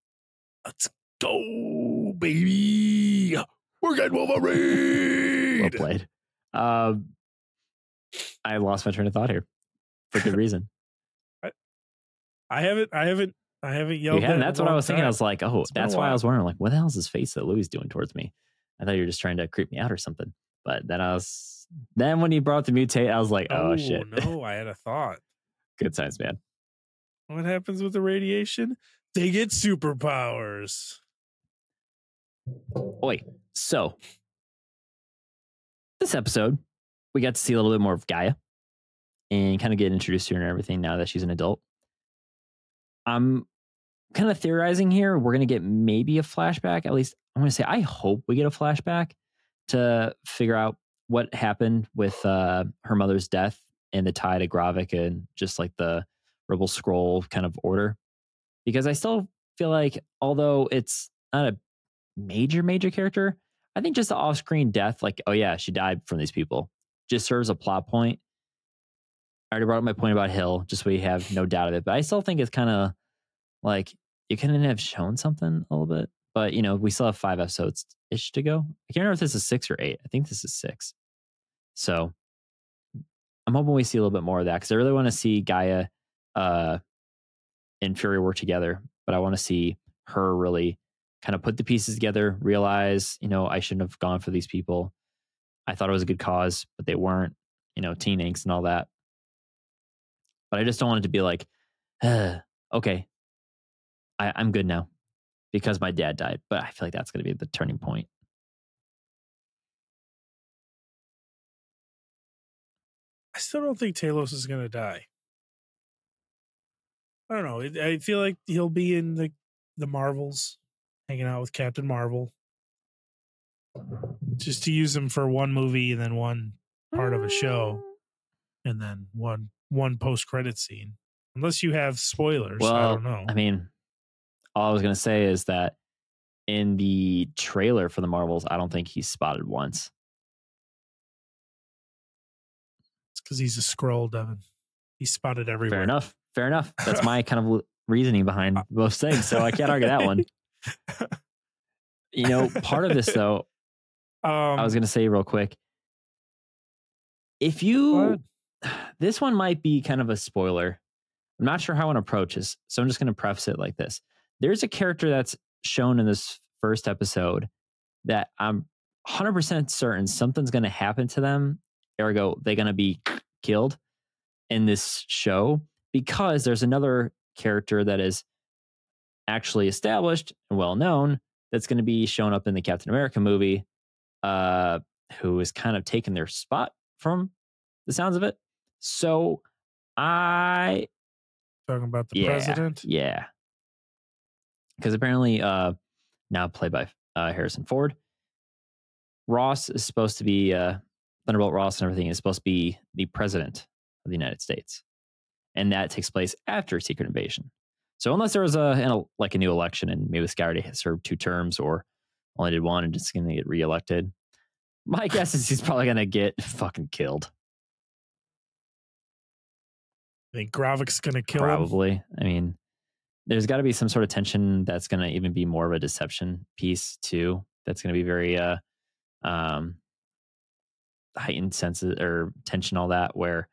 Let's go, baby. We're getting Wolverine. Well played. Um, I lost my train of thought here for good (laughs) reason. I haven't, I haven't, I haven't yelled. that that's what I was thinking. I was like, oh, It's been a that's why I was wondering, like, what the hell is this face that Louis doing towards me? I thought you were just trying to creep me out or something. But then I was then when you brought the mutate, I was like, oh, oh shit. no, I had a thought. (laughs) Good times, man. What happens with the radiation? They get superpowers. Oi. So this episode, we got to see a little bit more of Gaia and kind of get introduced to her and everything now that she's an adult. I'm kind of theorizing here. We're going to get maybe a flashback. At least I'm going to say, I hope we get a flashback to figure out what happened with uh, her mother's death and the tie to Gravik and just like the Rebel Skrull kind of order. Because I still feel like, although it's not a major, major character, I think just the off screen death, like, oh yeah, she died from these people, just serves a plot point. I already brought up my point about Hill, just so we have no doubt of it. But I still think it's kind of like you couldn't have shown something a little bit. But you know, we still have five episodes ish to go. I can't remember if this is six or eight. I think this is six. So I'm hoping we see a little bit more of that because I really want to see Gaia uh, and Fury work together. But I want to see her really kind of put the pieces together, realize, you know, I shouldn't have gone for these people. I thought it was a good cause, but they weren't, you know, teen angst and all that. But I just don't want it to be like, (sighs) okay, I, I'm good now because my dad died. But I feel like that's going to be the turning point. I still don't think Talos is going to die. I don't know. I feel like he'll be in the the Marvels, hanging out with Captain Marvel, just to use him for one movie and then one part of a show, and then one one post credit scene. Unless you have spoilers, Well, I don't know. I mean, all I was going to say is that in the trailer for the Marvels, I don't think he's spotted once. it's because he's a Skrull, Devin. He's spotted everywhere. Fair enough. Fair enough. That's (laughs) my kind of reasoning behind most things. So I can't argue that one. (laughs) You know, part of this though, (laughs) Um, I was going to say real quick. If you, (sighs) this one might be kind of a spoiler. I'm not sure how I want to approach this. So I'm just going to preface it like this. There's a character that's shown in this first episode that I'm 100% certain something's going to happen to them. Ergo, they're going to be killed in this show because there's another character that is actually established and well known that's going to be shown up in the Captain America movie, uh, who is kind of taking their spot from the sounds of it. So I talking about the yeah, president. Yeah. Because apparently, uh, now played by uh, Harrison Ford, Ross is supposed to be uh, Thunderbolt Ross and everything is supposed to be the president of the United States, and that takes place after Secret Invasion. So unless there was a an, like a new election and maybe this guy already had served two terms or only did one and just going to get reelected, my (laughs) guess is he's probably going to get fucking killed. I think Gravik's going to kill him. Probably. I mean, there's got to be some sort of tension that's going to even be more of a deception piece too. That's going to be very uh, um, heightened senses or tension, all that. Where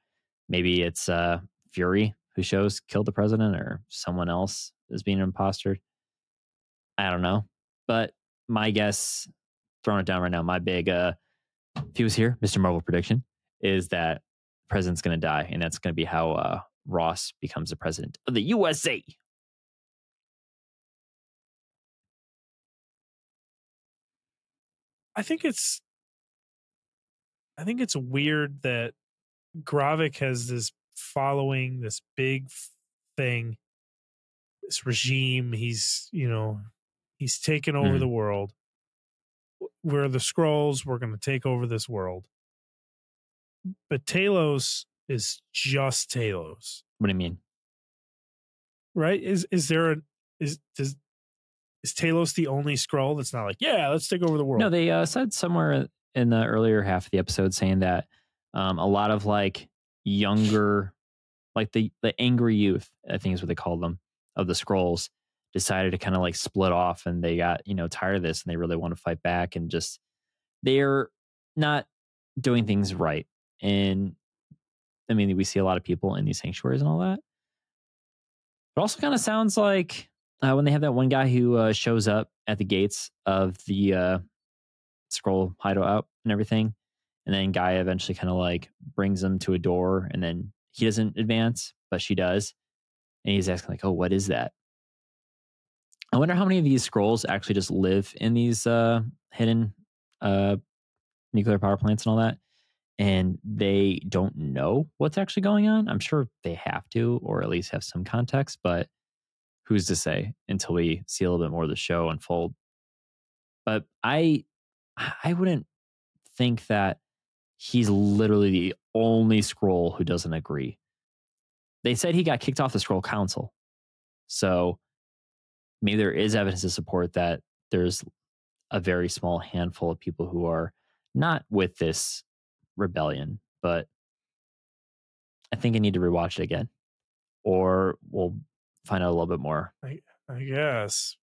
maybe it's uh, Fury who shows killed the president, or someone else is being an imposter. I don't know, but my guess, throwing it down right now, my big uh, if he was here, Mr. Marvel prediction is that president's going to die, and that's going to be how uh, Ross becomes the president of the USA. I think it's I think it's weird that Gravik has this following, this big thing, this regime. He's, you know, he's taken over Mhm. the world. We're the Skrulls, we're gonna take over this world. But Talos is just Talos. What do you mean? Right? Is is there a is does is Talos the only Skrull that's not like, yeah, let's take over the world? No, they uh, said somewhere in the earlier half of the episode saying that um, a lot of like younger, like the the angry youth, I think is what they called them, of the Skrulls, decided to kind of like split off, and they got you know tired of this, and they really want to fight back, and just they're not doing things right. And I mean, we see a lot of people in these sanctuaries and all that. It also kind of sounds like uh, when they have that one guy who uh, shows up at the gates of the uh, Skrull hideout out and everything. And then Gaia eventually kind of like brings him to a door and then he doesn't advance, but she does. And he's asking, like, oh, what is that? I wonder how many of these Skrulls actually just live in these uh, hidden uh, nuclear power plants and all that. And they don't know what's actually going on. I'm sure they have to, or at least have some context, but who's to say until we see a little bit more of the show unfold. But I I wouldn't think that he's literally the only Skrull who doesn't agree. They said he got kicked off the Skrull Council. So maybe there is evidence to support that there's a very small handful of people who are not with this rebellion, but I think I need to rewatch it again. Or we'll find out a little bit more. I, I guess.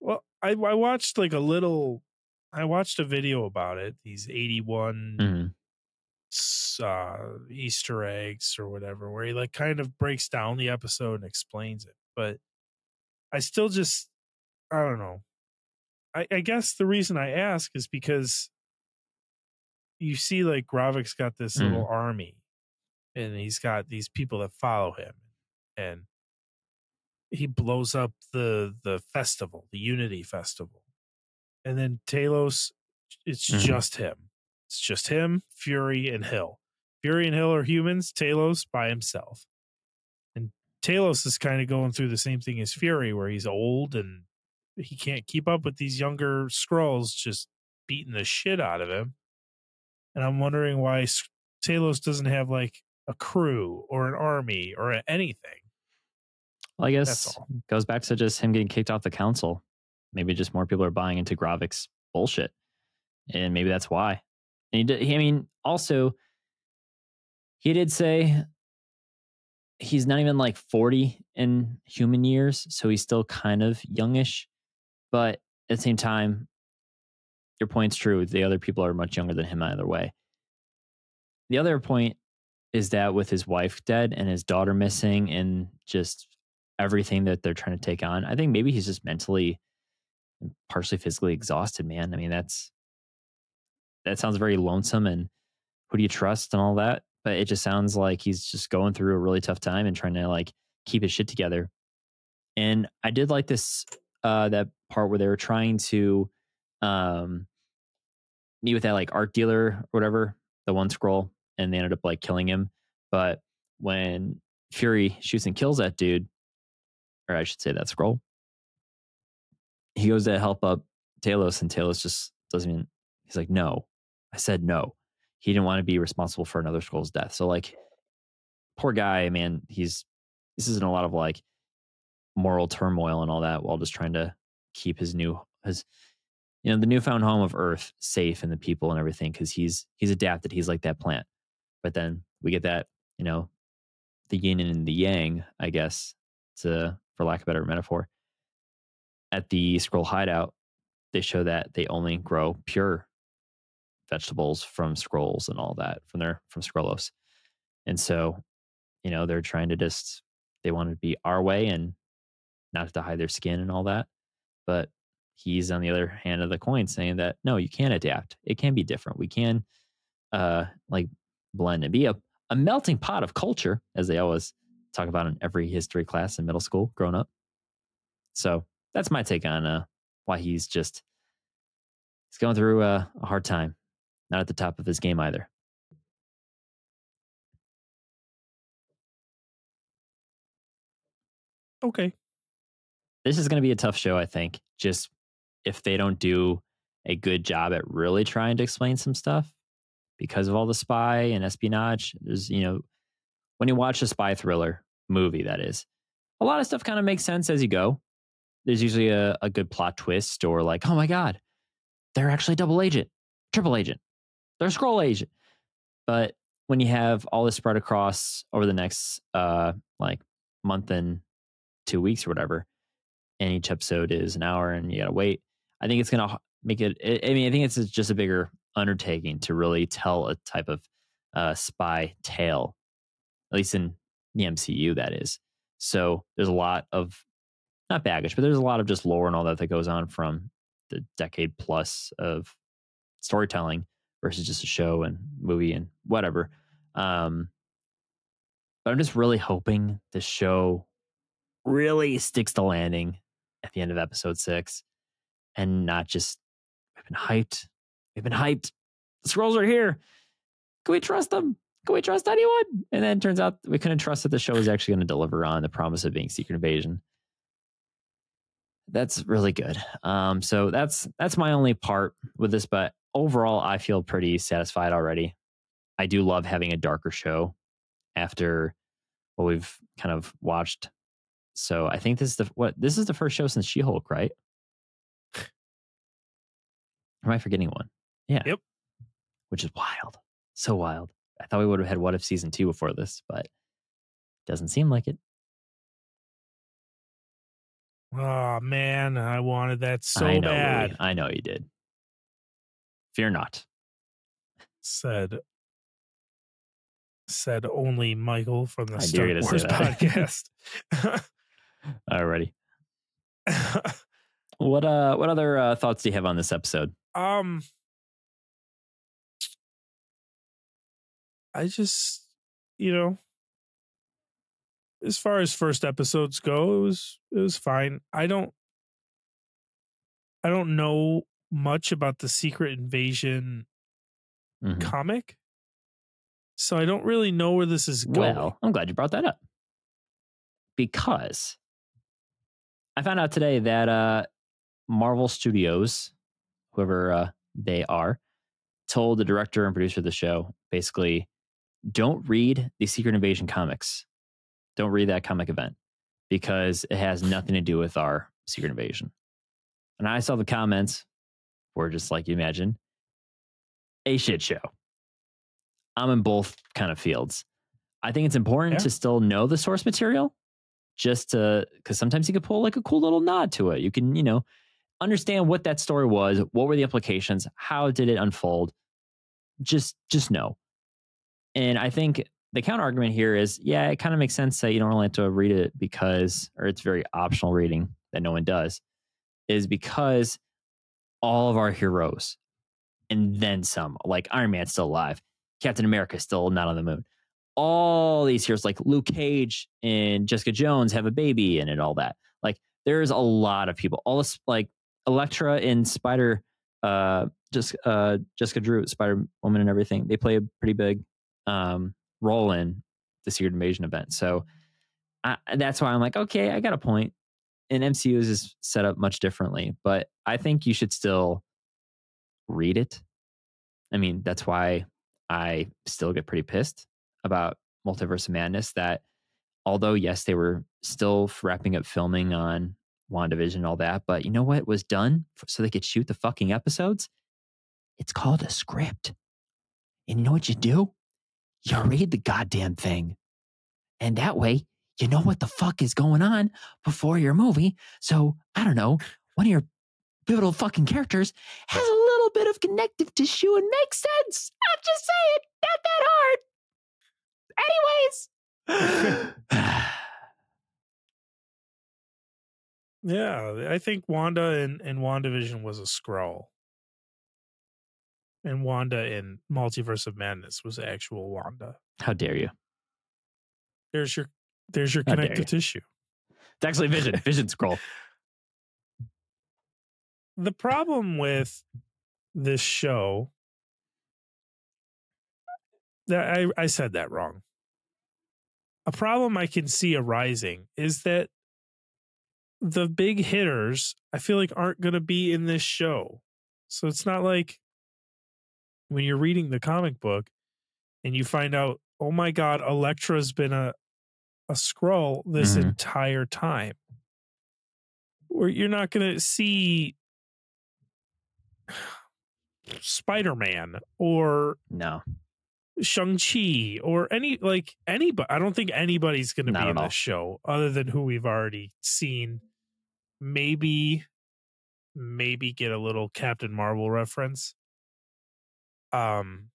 Well, I I watched like a little I watched a video about it, these 81 Mhm. uh, Easter eggs or whatever, where he like kind of breaks down the episode and explains it. But I still just, I don't know. I, I guess the reason I ask is because you see, like Gravik's got this Mhm. little army, and he's got these people that follow him, and he blows up the the festival, the Unity Festival, and then Talos, it's Mhm. just him. It's just him, Fury, and Hill. Fury and Hill are humans. Talos by himself, and Talos is kind of going through the same thing as Fury, where he's old and he can't keep up with these younger Skrulls, just beating the shit out of him. And I'm wondering why Talos doesn't have like a crew or an army or anything. Well, I guess goes back to just him getting kicked off the council. Maybe just more people are buying into Gravik's bullshit, and maybe that's why. And he did. He, I mean, also, he did say he's not even like forty in human years, so he's still kind of youngish. But at the same time, your point's true. The other people are much younger than him either way. The other point is that with his wife dead and his daughter missing and just everything that they're trying to take on, I think maybe he's just mentally and partially physically exhausted, man. I mean, that's that sounds very lonesome and who do you trust and all that? But it just sounds like he's just going through a really tough time and trying to like keep his shit together. And I did like this uh that part where they were trying to um meet with that like art dealer or whatever, the one Skrull, and they ended up like killing him. But when Fury shoots and kills that dude, or I should say that Skrull, he goes to help up Talos, and Talos just doesn't even. He's like, "No, I said no." He didn't want to be responsible for another Skrull's death. So like, poor guy, man. He's this isn't a lot of like moral turmoil and all that while just trying to keep his new his you know the newfound home of Earth safe and the people and everything because he's he's adapted. He's like that plant. But then we get that you know the yin and the yang, I guess, to for lack of a better metaphor. At the Skrull hideout, they show that they only grow pure vegetables from Skrulls and all that from their from Skrullos. And so, you know, they're trying to just they want to be our way and not have to hide their skin and all that. But he's on the other hand of the coin saying that no, you can adapt. It can be different. We can uh like blend and be a, a melting pot of culture, as they always talk about in every history class in middle school growing up. So that's my take on uh why he's just he's going through uh, a hard time. Not at the top of his game either. Okay. This is going to be a tough show, I think. Just if they don't do a good job at really trying to explain some stuff because of all the spy and espionage. There's, you know, when you watch a spy thriller movie, that is, a lot of stuff kind of makes sense as you go. There's usually a, a good plot twist or like, oh my God, they're actually double agent, triple agent, they're Skrull agent. But when you have all this spread across over the next uh like month and two weeks or whatever, and each episode is an hour and you gotta wait, I think it's gonna make it. I mean, I think it's just a bigger undertaking to really tell a type of uh, spy tale, at least in the MCU. That is. So there's a lot of not baggage, but there's a lot of just lore and all that that goes on from the decade plus of storytelling versus just a show and movie and whatever. Um, but I'm just really hoping the show really sticks the landing at the end of episode six and not just we've been hyped. We've been hyped. The Skrulls are here. Can we trust them? Can we trust anyone? And then it turns out we couldn't trust that the show was actually going to deliver on the promise of being Secret Invasion. That's really good. Um, so that's that's my only part with this, but overall, I feel pretty satisfied already. I do love having a darker show after what we've kind of watched. So I think this is the what this is the first show since She Hulk, right? Am I forgetting one? Yeah. Yep. Which is wild. So wild. I thought we would have had What If season two before this, but doesn't seem like it. Oh man, I wanted that so I know, bad. Louis. I know you did. Fear not. Said said only Michael from the I Star were gonna say Wars (laughs) podcast. Alrighty. (laughs) What uh what other uh, thoughts do you have on this episode? um I just you know as far as first episodes go, it was it was fine. I don't I don't know much about the Secret Invasion Mhm. comic. So I don't really know where this is going. Well, I'm glad you brought that up. Because I found out today that uh Marvel Studios, whoever uh, they are, told the director and producer of the show basically don't read the Secret Invasion comics. Don't read that comic event because it has nothing to do with our Secret Invasion. And I saw the comments were just like you imagine a shit show. I'm in both kind of fields. I think it's important Yeah. to still know the source material just to because sometimes you can pull like a cool little nod to it. You can, you know, understand what that story was, what were the implications, how did it unfold. Just just know. And I think the counter argument here is, yeah, it kind of makes sense that you don't really have to read it because, or it's very optional reading that no one does, is because all of our heroes and then some, like Iron Man's still alive, Captain America's still not on the moon. All these heroes, like Luke Cage and Jessica Jones, have a baby in it, all that. Like, there's a lot of people. All this, like Elektra and Spider, uh, just uh, Jessica Drew, Spider Woman, and everything. They play a pretty big um, role in the Secret Invasion event. So I, that's why I'm like, okay, I got a point. And MCU's is set up much differently, but I think you should still read it. I mean, that's why I still get pretty pissed about Multiverse of Madness. That although yes, they were still wrapping up filming on WandaVision and all that, but you know what was done so they could shoot the fucking episodes? It's called a script. And you know what you do? You read the goddamn thing. And that way, you know what the fuck is going on before your movie. So, I don't know, one of your pivotal fucking characters has a little bit of connective tissue and makes sense. I'm just saying, not that hard. Anyways. (sighs) Yeah, I think Wanda and, and WandaVision was a Skrull. And Wanda in Multiverse of Madness was actual Wanda. How dare you? There's your there's your How connective you. tissue. It's actually Vision. (laughs) Vision Skrull. The problem with this show that I, I said that wrong. A problem I can see arising is that the big hitters I feel like aren't going to be in this show. So it's not like when you're reading the comic book and you find out, oh my God, Elektra's been a a Skrull this Mhm. entire time. Where you're not going to see (sighs) Spider Man or No. Shang Chi or any like anybody. I don't think anybody's going to be in all. this show other than who we've already seen. Maybe, maybe get a little Captain Marvel reference. Um,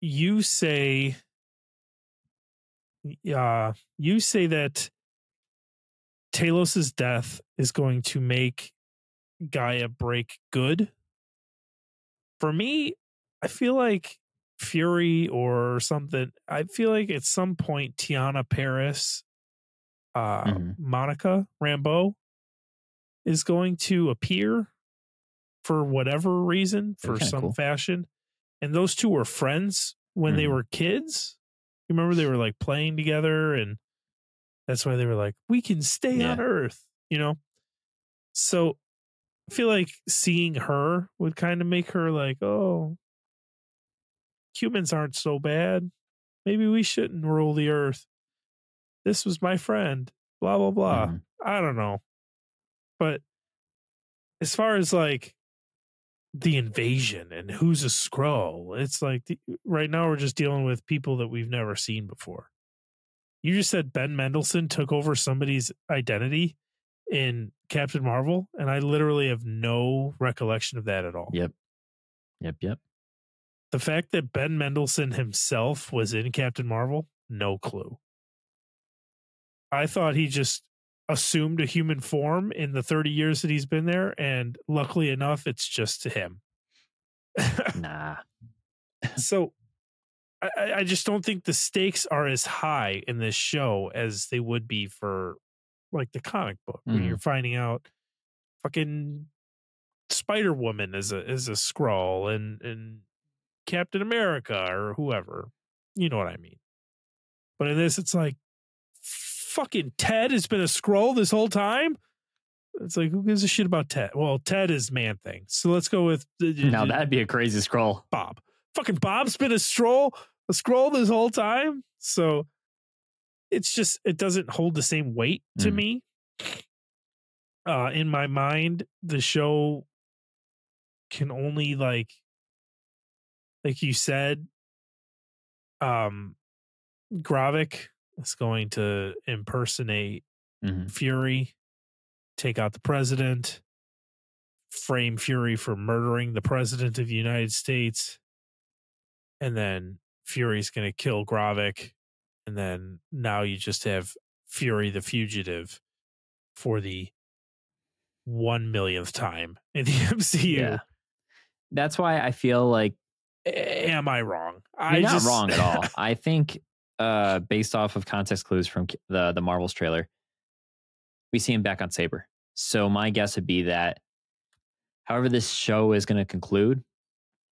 you say, uh, you say that Talos's death is going to make Gaia break good. for me, I feel like Fury or something. I feel like at some point Teyonah Parris, uh, Mhm. Monica Rambeau is going to appear for whatever reason, for some cool. fashion. And those two were friends when they Mhm. were kids. You remember they were like playing together, and that's why they were like, "We can stay Yeah. on Earth," you know. So I feel like seeing her would kind of make her like, "Oh, humans aren't so bad. Maybe we shouldn't rule the Earth." This was my friend. Blah blah blah. Mhm. I don't know. But as far as like the invasion and who's a Skrull, it's like the, right now we're just dealing with people that we've never seen before. You just said Ben Mendelsohn took over somebody's identity in Captain Marvel, and I literally have no recollection of that at all. Yep. Yep. Yep. The fact that Ben Mendelsohn himself was in Captain Marvel, no clue. I thought he just assumed a human form in the 30 years that he's been there, and luckily enough, it's just to him. (laughs) Nah. so I, I- just don't think the stakes are as high in this show as they would be for like the comic book when Mhm. you're finding out fucking Spider Woman is a is a Skrull and and Captain America or whoever. You know what I mean. But in this it's like fucking Ted has been a Skrull this whole time. It's like who gives a shit about Ted? Well, Ted is man thing. So let's go with Now that'd be a crazy Skrull. Bob. Fucking Bob's been a Skrull, a Skrull this whole time. So it's just it doesn't hold the same weight to Mm. me. Uh in my mind, the show can only like like you said, um Gravik is going to impersonate Mhm. Fury, take out the president, frame Fury for murdering the president of the United States, and then Fury's going to kill Gravik, and then now you just have Fury the fugitive for the one millionth time in the (laughs) MCU. Yeah. That's why I feel like Am I wrong? you're I not just, wrong at all. (laughs) I think, uh, based off of context clues from the the Marvels trailer, we see him back on Saber. So my guess would be that, however this show is going to conclude,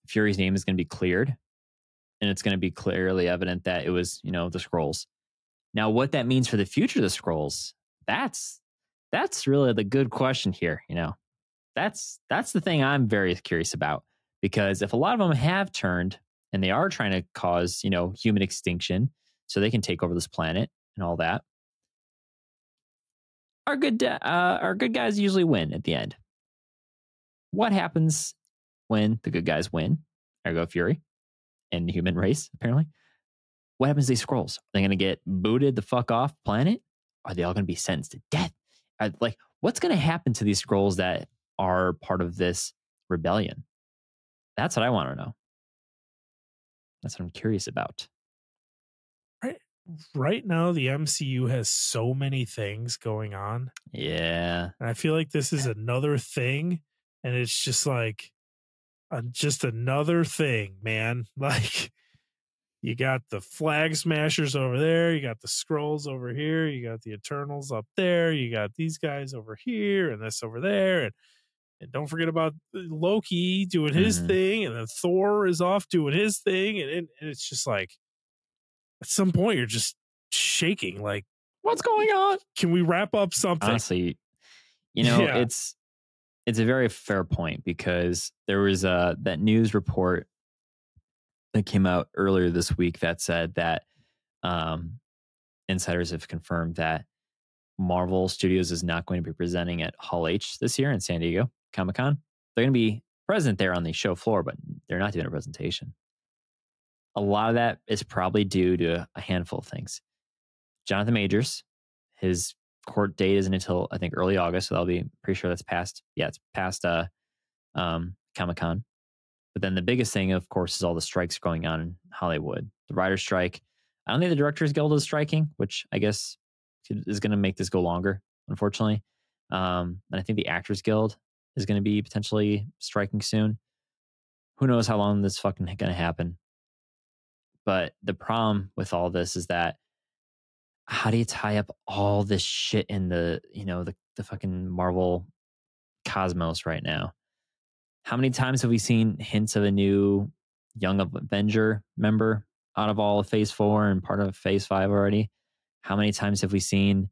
Fury's name is going to be cleared, and it's going to be clearly evident that it was you know the Skrulls. Now, what that means for the future of the Skrulls, that's that's really the good question here. You know, that's that's the thing I'm very curious about because if a lot of them have turned and they are trying to cause you know human extinction so they can take over this planet and all that. Our good uh, our good guys usually win at the end. What happens when the good guys win? Ergo fury and the human (laughs) race apparently. What happens to these Skrulls? Are they going to get booted the fuck off planet? Are they all going to be sentenced to death? Are- like what's going to happen to these Skrulls that are part of this rebellion? That's what I want to know. That's what I'm curious about. Right now the MCU has so many things going on. Yeah. And I feel like this is another thing, and it's just like uh, just another thing, man. (laughs) Like you got the flag smashers over there, you got the Skrulls over here, you got the Eternals up there, you got these guys over here, and this over there, and and don't forget about Loki doing his Mhm. thing, and then Thor is off doing his thing, and, and it's just like at some point you're just shaking. Like, What's going on? can we wrap up something? Honestly, you know, Yeah. it's it's a very fair point because there was uh that news report that came out earlier this week that said that um insiders have confirmed that Marvel Studios is not going to be presenting at Hall H this year in San Diego Comic Con. They're going to be present there on the show floor, but they're not doing a presentation. A lot of that is probably due to a handful of things. Jonathan Majors, his court date isn't until I think early August, so that'll be pretty sure that's past. Yeah, it's past uh, um, Comic Con. But then the biggest thing, of course, is all the strikes going on in Hollywood. The writer's strike. I don't think the Directors Guild is striking, which I guess is going to make this go longer, unfortunately. Um, and I think the Actors Guild is going to be potentially striking soon. who knows how long this fucking gonna happen. But the problem with all this is that how do you tie up all this shit in the you know the the fucking Marvel cosmos right now? How many times have we seen hints of a new Young Avenger member out of all of Phase Four and part of Phase Five already? How many times have we seen,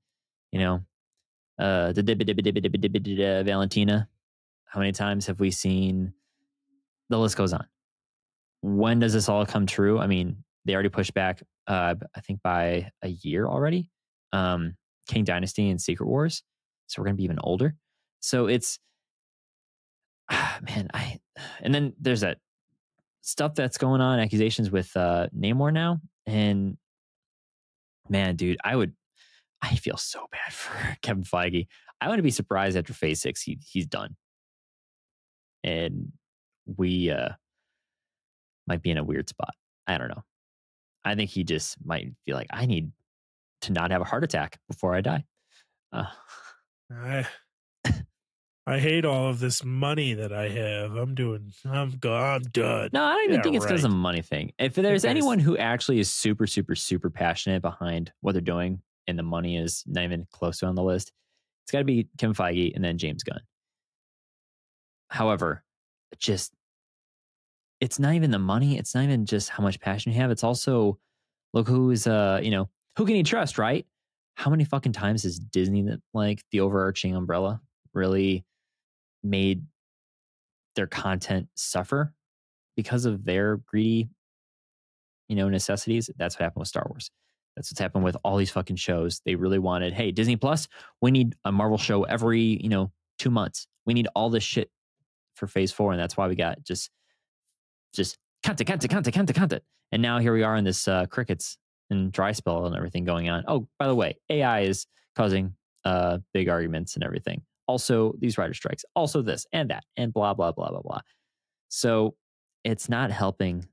you know, uh, the Valentina? How many times have we seen? The list goes on. When does this all come true? I mean, they already pushed back, uh, I think, by a year already. Um, Kang Dynasty and Secret Wars, so we're gonna be even older. So it's, ah, man, I, and then there's that stuff that's going on, accusations with uh, Namor now, and man, dude, I would, I feel so bad (laughs) for Kevin Feige. I wouldn't be surprised after Phase Six he he's done, and we uh might be in a weird spot. I don't know. I think he just might feel like I need to not have a heart attack before I die. Uh, I I hate all of this money that I have. I'm doing. I'm gone. I'm done. no, I don't even Yeah, think it's because right. of a money thing. If there's anyone who actually is super, super, super passionate behind what they're doing, and the money is not even close to on the list, it's got to be Kim Feige and then James Gunn. However, just it's not even the money. It's not even just how much passion you have. It's also look who is uh you know who can you trust, right? How many fucking times has Disney like the overarching umbrella really made their content suffer because of their greedy, you know, necessities? That's what happened with Star Wars. That's what's happened with all these fucking shows. They really wanted, hey, Disney Plus, we need a Marvel show every, you know, two months. We need all this shit for phase four. And that's why we got just just content, content, content, content, content. And now here we are in this uh, crickets and dry spell and everything going on. Oh, by the way, AI is causing uh, big arguments and everything. Also, these writer strikes. Also, this and that and blah blah blah blah blah. So it's not helping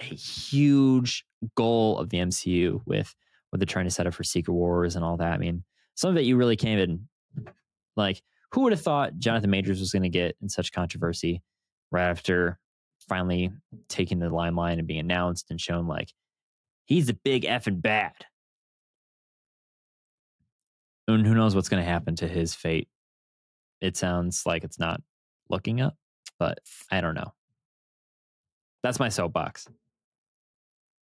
a huge goal of the MCU with what they're trying to set up for Secret Wars and all that. I mean, some of it you really can't even like. Who would have thought Jonathan Majors was going to get in such controversy right after finally taking the limelight and being announced and shown like he's a big effing bad. And who knows what's going to happen to his fate? It sounds like it's not looking up, but I don't know. That's my soapbox.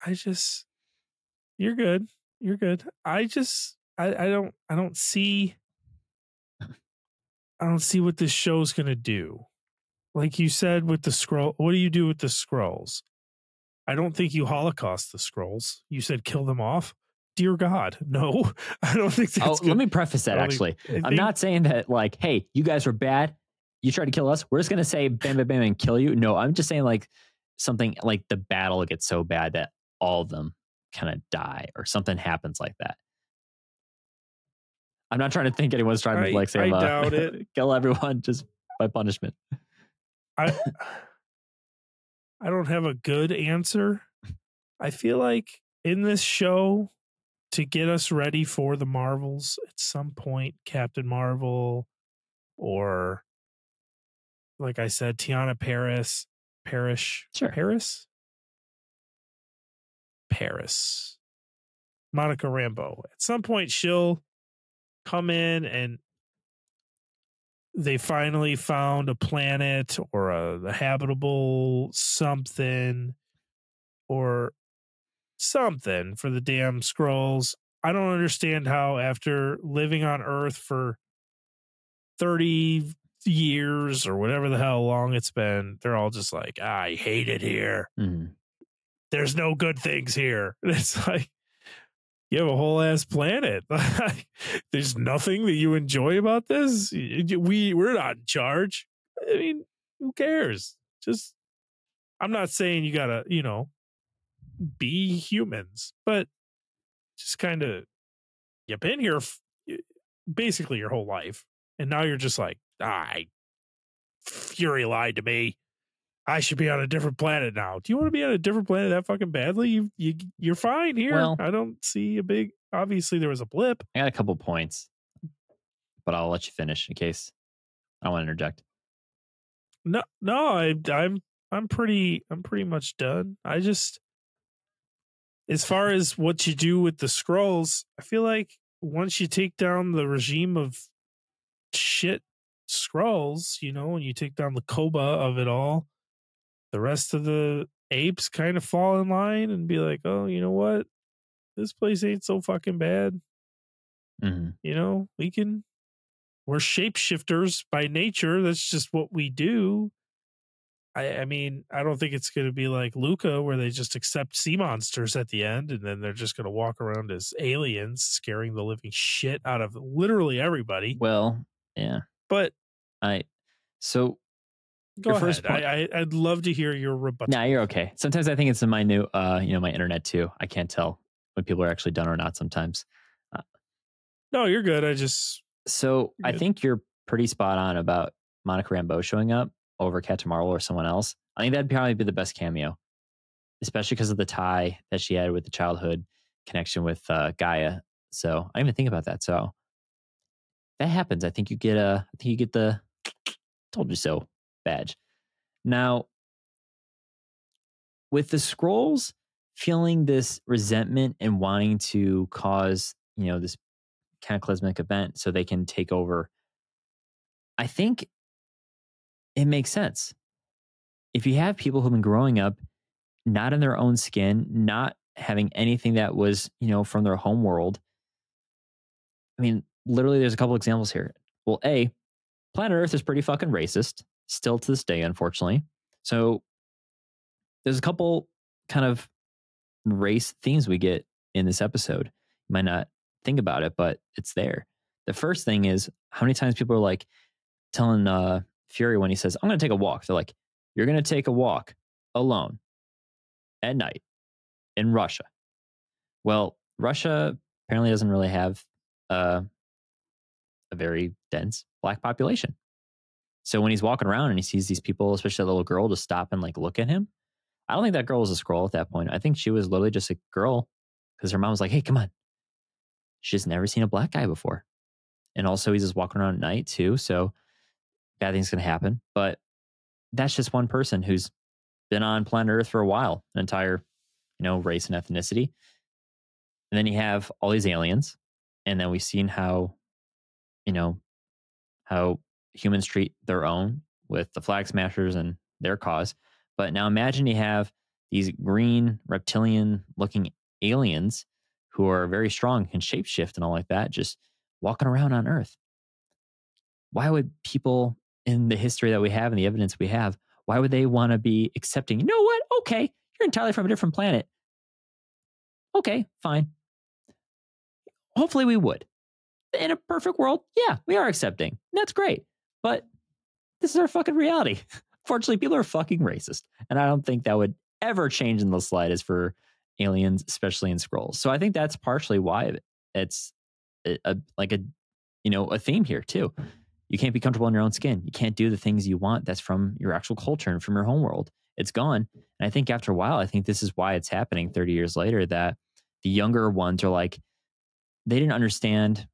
I just you're good. You're good. I just I, I don't I don't see (laughs) I don't see what this show's gonna do. Like you said with the Skrull, what do you do with the Skrulls? I don't think you holocaust the Skrulls. You said kill them off. Dear God, (laughs) no. I don't think Oh, that's let me preface that actually. think- I'm not saying that like, hey, you guys were bad. You tried to kill us. We're just gonna say bam, bam, bam, and kill you. No, I'm just saying like something like the battle gets so bad that all of them kind of die or something happens like that. I'm not trying to think anyone's trying I- to like say I uh, doubt it. (laughs) kill everyone just by punishment. I (sighs) I don't have a good answer. I feel like in this show to get us ready for the Marvels at some point, Captain Marvel or like I said, Teyonah Parris, Parish, Sure. Paris, Paris, Monica Rambeau. At some point, she'll come in and they finally found a planet or a, a habitable something or something for the damn Skrulls. I don't understand how after living on Earth for 30 years or whatever the hell long it's been, they're all just like, I hate it here. Mhm. There's no good things here. (laughs) It's like you have a whole ass planet. (laughs) There's nothing that you enjoy about this. We we're not in charge. I mean, who cares? Just I'm not saying you gotta, you know, be humans, but just kind of you've been here f- basically your whole life, and now you're just like, ah, I Fury lied to me. I should be on a different planet now. Do you want to be on a different planet that fucking badly? You you you're fine here. Well- I don't see a big. Obviously, there was a blip. I got a couple points, but I'll let you finish in case I want to interject. No, no, I I'm I'm pretty I'm pretty much done. I just as far as what you do with the Skrulls, I feel like once you take down the regime of shit Skrulls, you know, and you take down the Koba of it all, the rest of the apes kind of fall in line and be like, oh, you know what? This place ain't so fucking bad. Mhm. You know, we can, we're shapeshifters by nature. That's just what we do. I, I mean, I don't think it's going to be like Luca where they just accept sea monsters at the end and then they're just going to walk around as aliens, scaring the living shit out of literally everybody. Well, yeah. But I so go Your ahead. first point- I, I, I'd love to hear your rebuttal. nah, you're okay. Sometimes I think it's in my new uh, you know, my internet too. I can't tell when people are actually done or not sometimes. No, you're good. I just, So I think you're pretty spot on about Monica Rambeau showing up over Captain Marvel or someone else. I think that'd probably be the best cameo, especially because of the tie that she had with the childhood connection with uh, G'iah. So I didn't even think about that. So that happens. I think you get a. I think you get the "told you so" badge. Now, with the Skrulls feeling this resentment and wanting to cause, you know, this cataclysmic event so they can take over. I think it makes sense. If you have people who've been growing up not in their own skin, not having anything that was, you know, from their home world. I mean, literally there's a couple examples here. Well, A, planet Earth is pretty fucking racist, still to this day, unfortunately. So there's a couple kind of race themes we get in this episode. You might not think about it, but it's there. The first thing is how many times people are like telling uh, Fury when he says, I'm going to take a walk. They're like, You're going to take a walk alone at night in Russia. Well, Russia apparently doesn't really have uh, a very dense black population. So when he's walking around and he sees these people, especially that little girl, to stop and like look at him, I don't think that girl was a Skrull at that point. I think she was literally just a girl because her mom was like, "Hey, come on." She's never seen a black guy before, and also he's just walking around at night too. So bad things can happen. But that's just one person who's been on planet Earth for a while, an entire, you know, race and ethnicity. And then you have all these aliens, and then we've seen how, you know, how humans treat their own with the flag smashers and their cause. But now imagine you have these green reptilian looking aliens who are very strong, can shapeshift and all like that, just walking around on Earth. Why would people in the history that we have and the evidence we have, why would they want to be accepting, you know what? Okay, you're entirely from a different planet. Okay, fine. Hopefully we would. In a perfect world, yeah, we are accepting. That's great. But this is our fucking reality. (laughs) Fortunately, people are fucking racist. And I don't think that would ever change in the slightest for aliens, especially in Skrulls. So I think that's partially why it's a, a, like a you know a theme here too. You can't be comfortable in your own skin. You can't do the things you want that's from your actual culture and from your home world. It's gone. And I think after a while, I think this is why it's happening 30 years later that the younger ones are like, they didn't understand,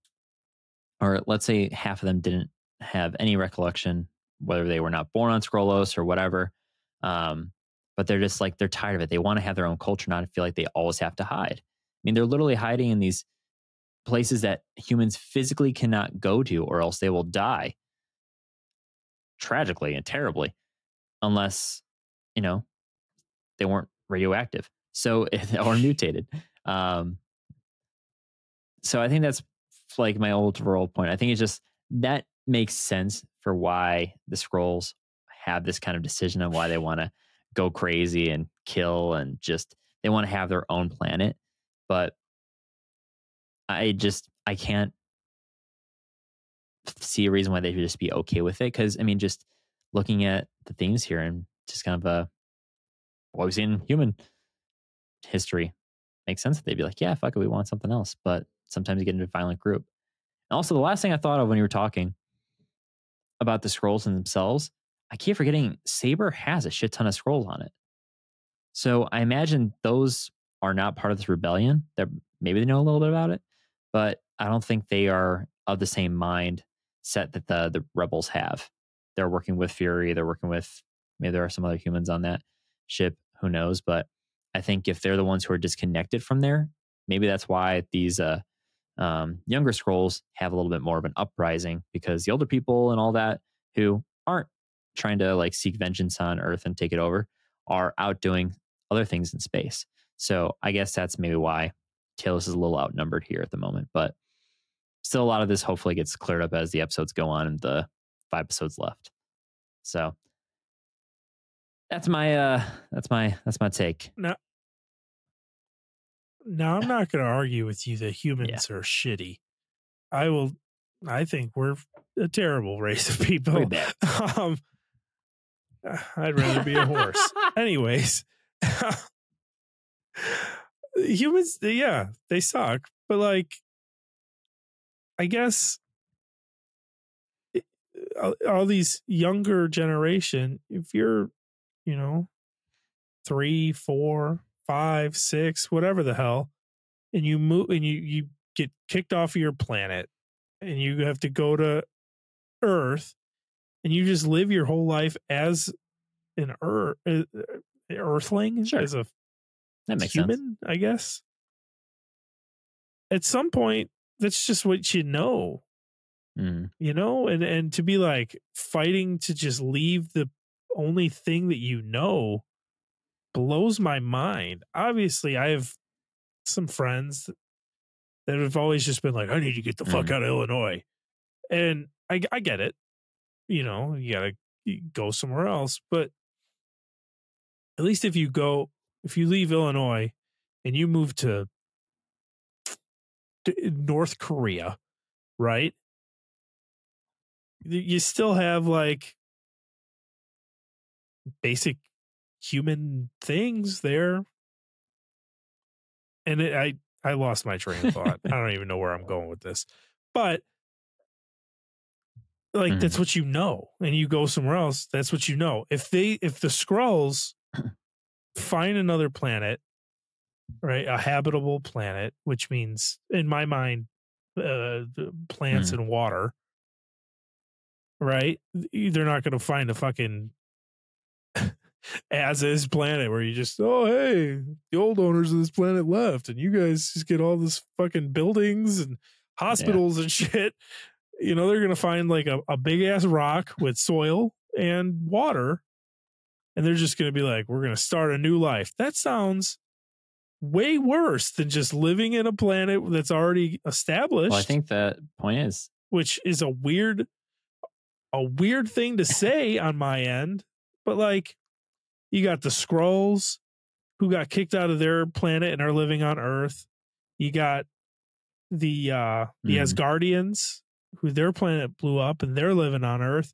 or let's say half of them didn't have any recollection, whether they were not born on Skrullos or whatever. Um, but they're just like, they're tired of it. They want to have their own culture, not feel like they always have to hide. I mean, they're literally hiding in these places that humans physically cannot go to, or else they will die tragically and terribly, unless, you know, they weren't radioactive. So, (laughs) or mutated. Um, so I think that's like my old overall point. I think it's just that makes sense for why the Skrulls have this kind of decision on why they (sighs) want to go crazy and kill and just they want to have their own planet. But I just I can't see a reason why they should just be okay with it. Because I mean, just looking at the themes here and just kind of uh, what we've seen in human history makes sense that they'd be like, yeah, fuck it, we want something else. But sometimes you get into a violent group. And also, the last thing I thought of when you were talking about the Skrulls themselves, I keep forgetting Saber has a shit ton of Skrulls on it. So I imagine those are not part of this rebellion. That maybe they know a little bit about it, but I don't think they are of the same mind set that the the rebels have. They're working with Fury. They're working with Maybe there are some other humans on that ship. Who knows? But I think if they're the ones who are disconnected from there, maybe that's why these uh, um, younger Skrulls have a little bit more of an uprising because the older people and all that who aren't trying to like seek vengeance on Earth and take it over are out doing other things in space. So I guess that's maybe why Talos is a little outnumbered here at the moment. But still, a lot of this hopefully gets cleared up as the episodes go on and the five episodes left. So that's my uh that's my that's my take. Now, now I'm not going to argue with you that humans are shitty. I will. I think we're a terrible race of people. (laughs) Um, I'd rather be a horse. (laughs) Anyways, (laughs) humans, yeah, they suck. But like, I guess it- all, all these younger generation, if you're, you know, three, four, five, six, whatever the hell, and you move and you you get kicked off of your planet, and you have to go to Earth, and you just live your whole life as an Earth, Earthling, Sure. as a That makes sense. human, I guess. At some point, that's just what you know, Mm. you know, and and to be like fighting to just leave the only thing that you know blows my mind. Obviously, I have some friends that have always just been like, "I need to get the fuck Mhm. out of Illinois," and I I get it. You know, you gotta go somewhere else, but at least if you go, if you leave Illinois and you move to to North Korea, right? You still have like basic human things there. And it, I I lost my train of thought. I (laughs) don't even know where I'm going with this. But like Mhm. that's what you know. And you go somewhere else, that's what you know. If they if the Skrulls (clears throat) find another planet, right? A habitable planet, which means in my mind uh the plants and water, right? They're not going to find a fucking as is planet where you just oh hey the old owners of this planet left and you guys just get all this fucking buildings and hospitals and (laughs) shit. You know they're gonna find like a, a big ass rock with soil and water. And they're just gonna be like we're gonna start a new life. That sounds way worse than just living in a planet that's already established Well, I think that point is. Which is a weird a weird thing to say on my end but like you got the Skrulls who got kicked out of their planet and are living on earth. You got the uh the Mhm. asgardians who their planet blew up and they're living on earth.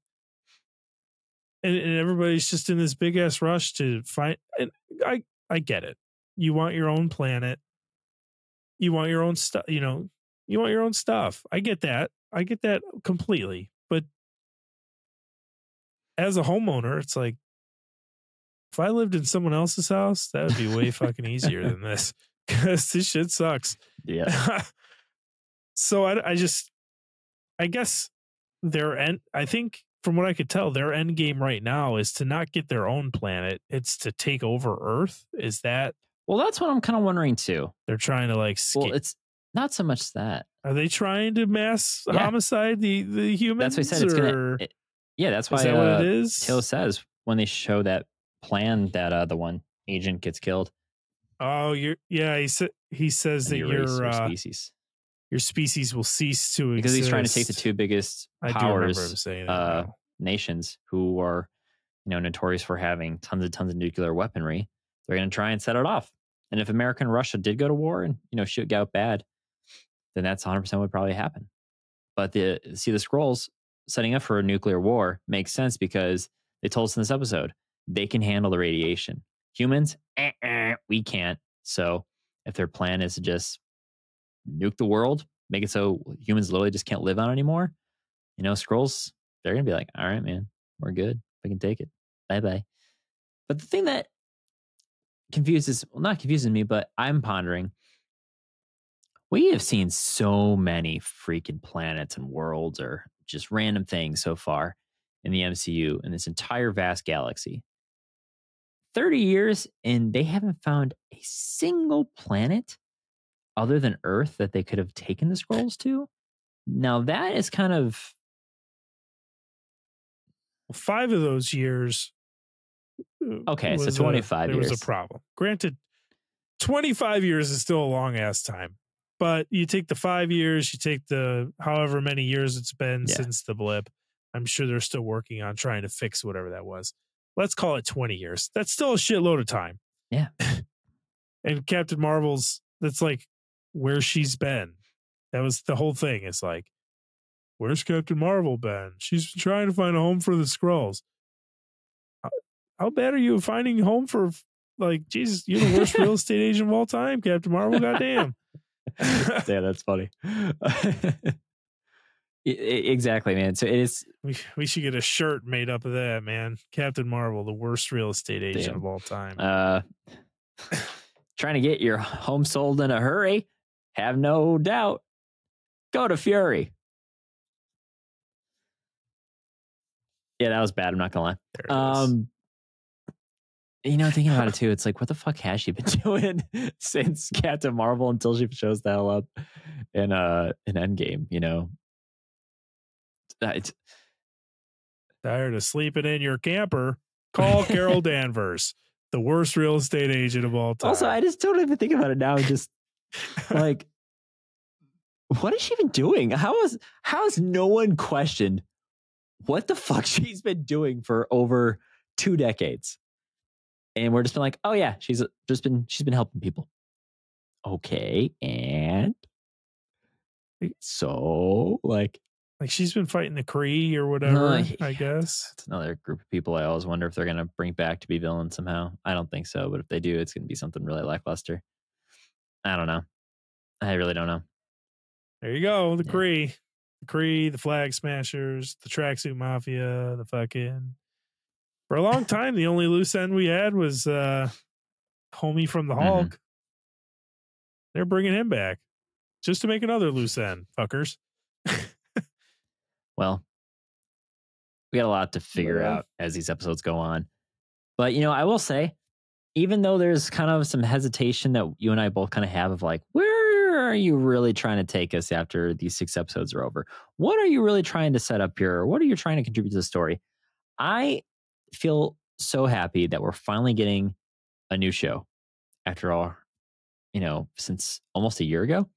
And, and everybody's just in this big ass rush to find and i i get it. You want your own planet. You want your own stuff you know you want your own stuff. I get that. I get that completely. But as a homeowner it's like if i lived in someone else's house that would be way (laughs) fucking easier than this (laughs) because this shit sucks yeah. (laughs) so I, I just i guess their end i think from what i could tell their end game right now is to not get their own planet it's to take over earth is that Well, that's what I'm kind of wondering too. they're trying to like Well, it's not so much that. are they trying to mass Yeah. homicide the the humans That's what I said. It's gonna. it- yeah, that's why that uh, what it is Talos says when they show that plan that uh, the one agent gets killed. oh you're yeah he said he says that your uh, species your species will cease to exist. because he's trying to take the two biggest I do remember him powers that uh, nations who are you know notorious for having tons and tons of nuclear weaponry they're going to try and set it off and if america and russia did go to war and you know shit got bad then that's 100% would probably happen but the see the Skrulls setting up for a nuclear war makes sense because they told us in this episode they can handle the radiation humans eh, eh, we can't so if their plan is to just nuke the world make it so humans literally just can't live on anymore you know Skrulls they're gonna be like, all right, man, we're good. We can take it. Bye bye. But the thing that confuses, well, not confuses me, but I'm pondering, we have seen so many freaking planets and worlds or just random things so far in the MCU in this entire vast galaxy. 30 years and they haven't found a single planet other than Earth that they could have taken the Skrulls to. Now that is kind of Five of those years. uh, Okay, so was a- 25 there was a problem. Granted, 25 years is still a long ass time, but you take the five years, you take the however many years it's been Yeah. since the blip. I'm sure they're still working on trying to fix whatever that was. Let's call it 20 years. That's still a shitload of time. Yeah. (laughs) and Captain Marvel's, that's like where she's been. That was the whole thing. It's like, where's Captain Marvel been? She's trying to find a home for the Skrulls. How, how bad are you finding home for like Jesus? You're the worst real estate agent of all time, Captain Marvel. Goddamn. (laughs) yeah, that's funny. (laughs) Exactly, man. So it is we we should get a shirt made up of that, man. Captain Marvel, the worst real estate agent Damn. of all time. uh (laughs) trying to get your home sold in a hurry. Have no doubt. Go to Fury. Yeah, that was bad. I'm not gonna lie. There it is. Um, you know, thinking about it (laughs) too, it's like, what the fuck has she been (laughs) doing since Captain Marvel until she shows the hell up in uh in Endgame? You know, Tired of sleeping in your camper? Call Carol (laughs) Danvers, the worst real estate agent of all time. also I just don't even think about it now. Just (laughs) like, what is she even doing? How is how has no one questioned what the fuck (laughs) she's been doing for over two decades? And we're just been like, oh yeah, she's just been she's been helping people. Okay, and so like like she's been fighting the Kree or whatever. No, I guess. it's another group of people I always wonder if they're gonna bring back to be villains somehow. I don't think so, but if they do, it's gonna be something really lackluster. I don't know. I really don't know. There you go. The Yeah. Kree, the Kree, the Flag Smashers, the Tracksuit Mafia, the fucking. For a long (laughs) time, the only loose end we had was uh homie from the Mhm. Hulk. They're bringing him back just to make another loose end, fuckers. Well, we got a lot to figure Yeah. out as these episodes go on. But, you know, I will say, even though there's kind of some hesitation that you and I both kind of have of like, where are you really trying to take us after these six episodes are over? What are you really trying to set up here? What are you trying to contribute to the story? I feel so happy that we're finally getting a new show after all, you know, since almost a year ago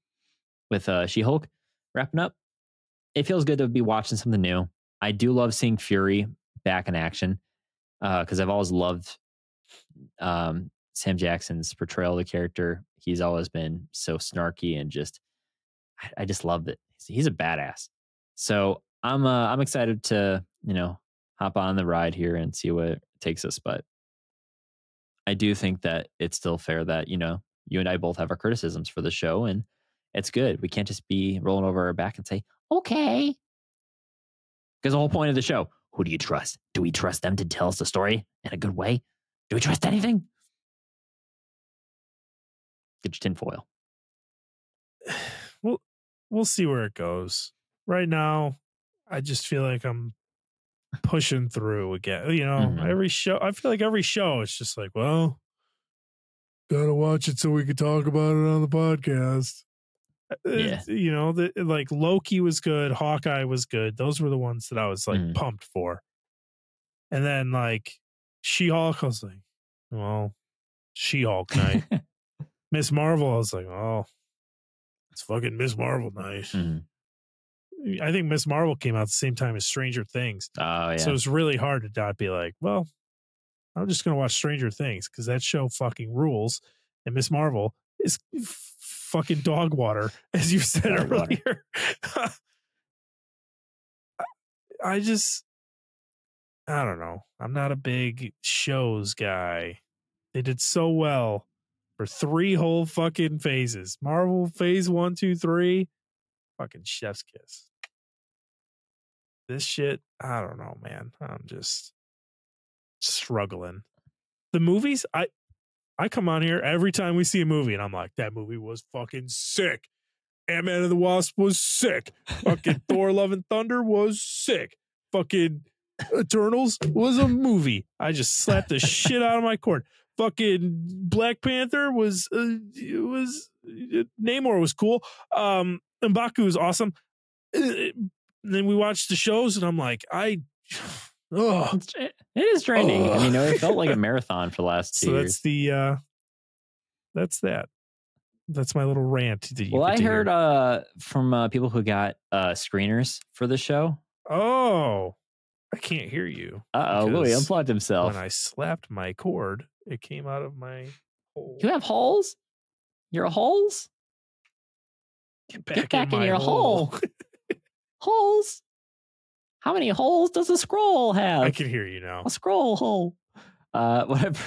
with uh, She Hulk wrapping up. It feels good to be watching something new. I do love seeing Fury back in action because I've always loved um, Sam Jackson's portrayal of the character. He's always been so snarky and just, I, I just love it. He's, he's a badass. So I'm uh, I'm excited to you know hop on the ride here and see what takes us. But I do think that it's still fair that you know you and I both have our criticisms for the show, and it's good. We can't just be rolling over our back and say okay, because the whole point of the show: who do you trust? Do we trust them to tell us the story in a good way? Do we trust anything? Get your tinfoil. (sighs) we'll we'll see where it goes. Right now, I just feel like I'm pushing through again. You know, Mhm. every show I feel like every show it's just like, well, gotta watch it so we can talk about it on the podcast. Uh, Yeah. You know, the, like Loki was good, Hawkeye was good. Those were the ones that I was like Mhm. pumped for. And then like She Hulk, I was like, well, She Hulk night. (laughs) Miss Marvel, I was like, oh, it's fucking Miss Marvel night. Mhm. I think Miss Marvel came out the same time as Stranger Things. Oh yeah. So it's really hard to not be like, well, I'm just going to watch Stranger Things because that show fucking rules. And Miss Marvel is fucking dog water, (laughs) as you said Dog earlier. I- (laughs) I just, I don't know. I'm not a big shows guy. They did so well for three whole fucking phases Marvel phase one, two, three. Fucking chef's kiss this shit, I don't know, man. I'm just struggling. The movies, I I come on here every time we see a movie and I'm like, that movie was fucking sick. Ant Man and the Wasp was sick. Fucking (laughs) Thor Love and Thunder was sick. Fucking Eternals was a movie. I just slapped the shit out of my cord. Fucking Black Panther was uh, it was uh, Namor was cool. Um, Mbaku was awesome. Uh, then we watched the shows, and I'm like, I. Oh, It's, it is draining. I mean, it felt like a (laughs) marathon for the last two so that's the uh that's that. That's my little rant. Well, I heard uh, from uh, people who got uh, screeners for the show. Oh, I can't hear you. Uh oh, Louie unplugged himself. When I slapped my cord, it came out of my hole. You have holes? Your holes? Get Get back in my your hole. (laughs) Holes? How many holes does a Skrull have? I can hear you now. a Skrull hole. Uh, (laughs) what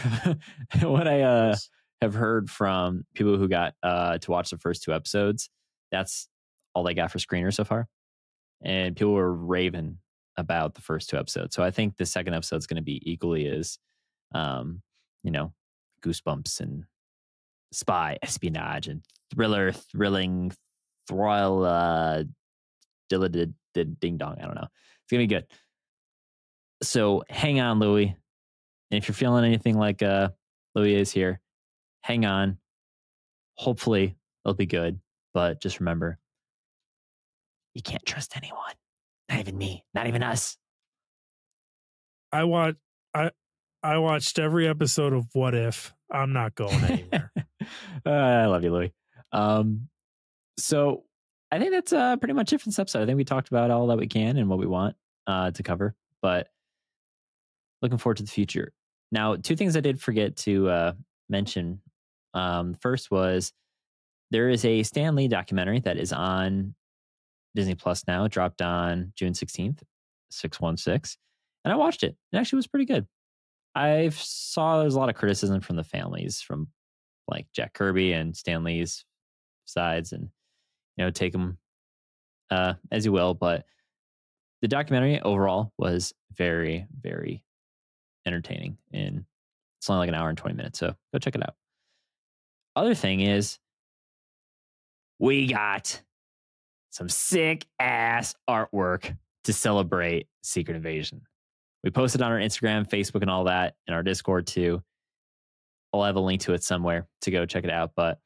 I what I uh, have heard from people who got uh, to watch the first two episodes, that's all they got for screener so far, and people were raving about the first two episodes. So I think the second episode is going to be equally as, um, you know, goosebumps and spy espionage and thriller, thrilling, thrill, uh, ding dong. I don't know. It's gonna be good. So hang on, Louie. And if you're feeling anything like uh, Louie is here, hang on. Hopefully it'll be good. But just remember, you can't trust anyone. Not even me. Not even us. I watched I I watched every episode of What If. I'm not going anywhere. Uh, (laughs) I love you, Louie. Um, so I think that's uh, pretty much it for this episode. I think we talked about all that we can and what we want uh, to cover, but looking forward to the future. Now, two things I did forget to uh, mention. Um, first was there is a Stan Lee documentary that is on Disney Plus now. Dropped on June 16th, 616. And I watched it. It actually was pretty good. I saw there's a lot of criticism from the families, from like Jack Kirby and Stan Lee's sides, and you know, take them uh, as you will. But the documentary overall was very, very entertaining, and it's only like an hour and twenty minutes, so go check it out. Other thing is, we got some sick ass artwork to celebrate Secret Invasion. We posted on our Instagram, Facebook, and all that, and our Discord too. I'll have a link to it somewhere to go check it out. But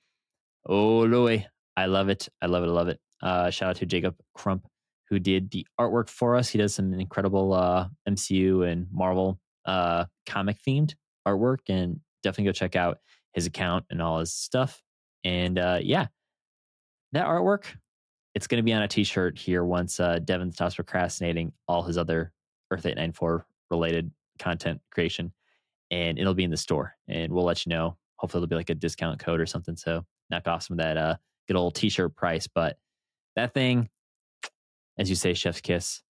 oh, Louie, I love it. I love it. I love it. Uh, shout out to Jacob Crump, who did the artwork for us. He does some incredible uh, MCU and Marvel uh, comic themed artwork, and definitely go check out his account and all his stuff. And uh, yeah, that artwork, it's going to be on a t shirt here once uh, Devin stops procrastinating all his other Earth 894 related content creation and it'll be in the store and we'll let you know. Hopefully it'll be like a discount code or something. So knock off some of that uh good old t-shirt price. But that thing, as you say, chef's kiss.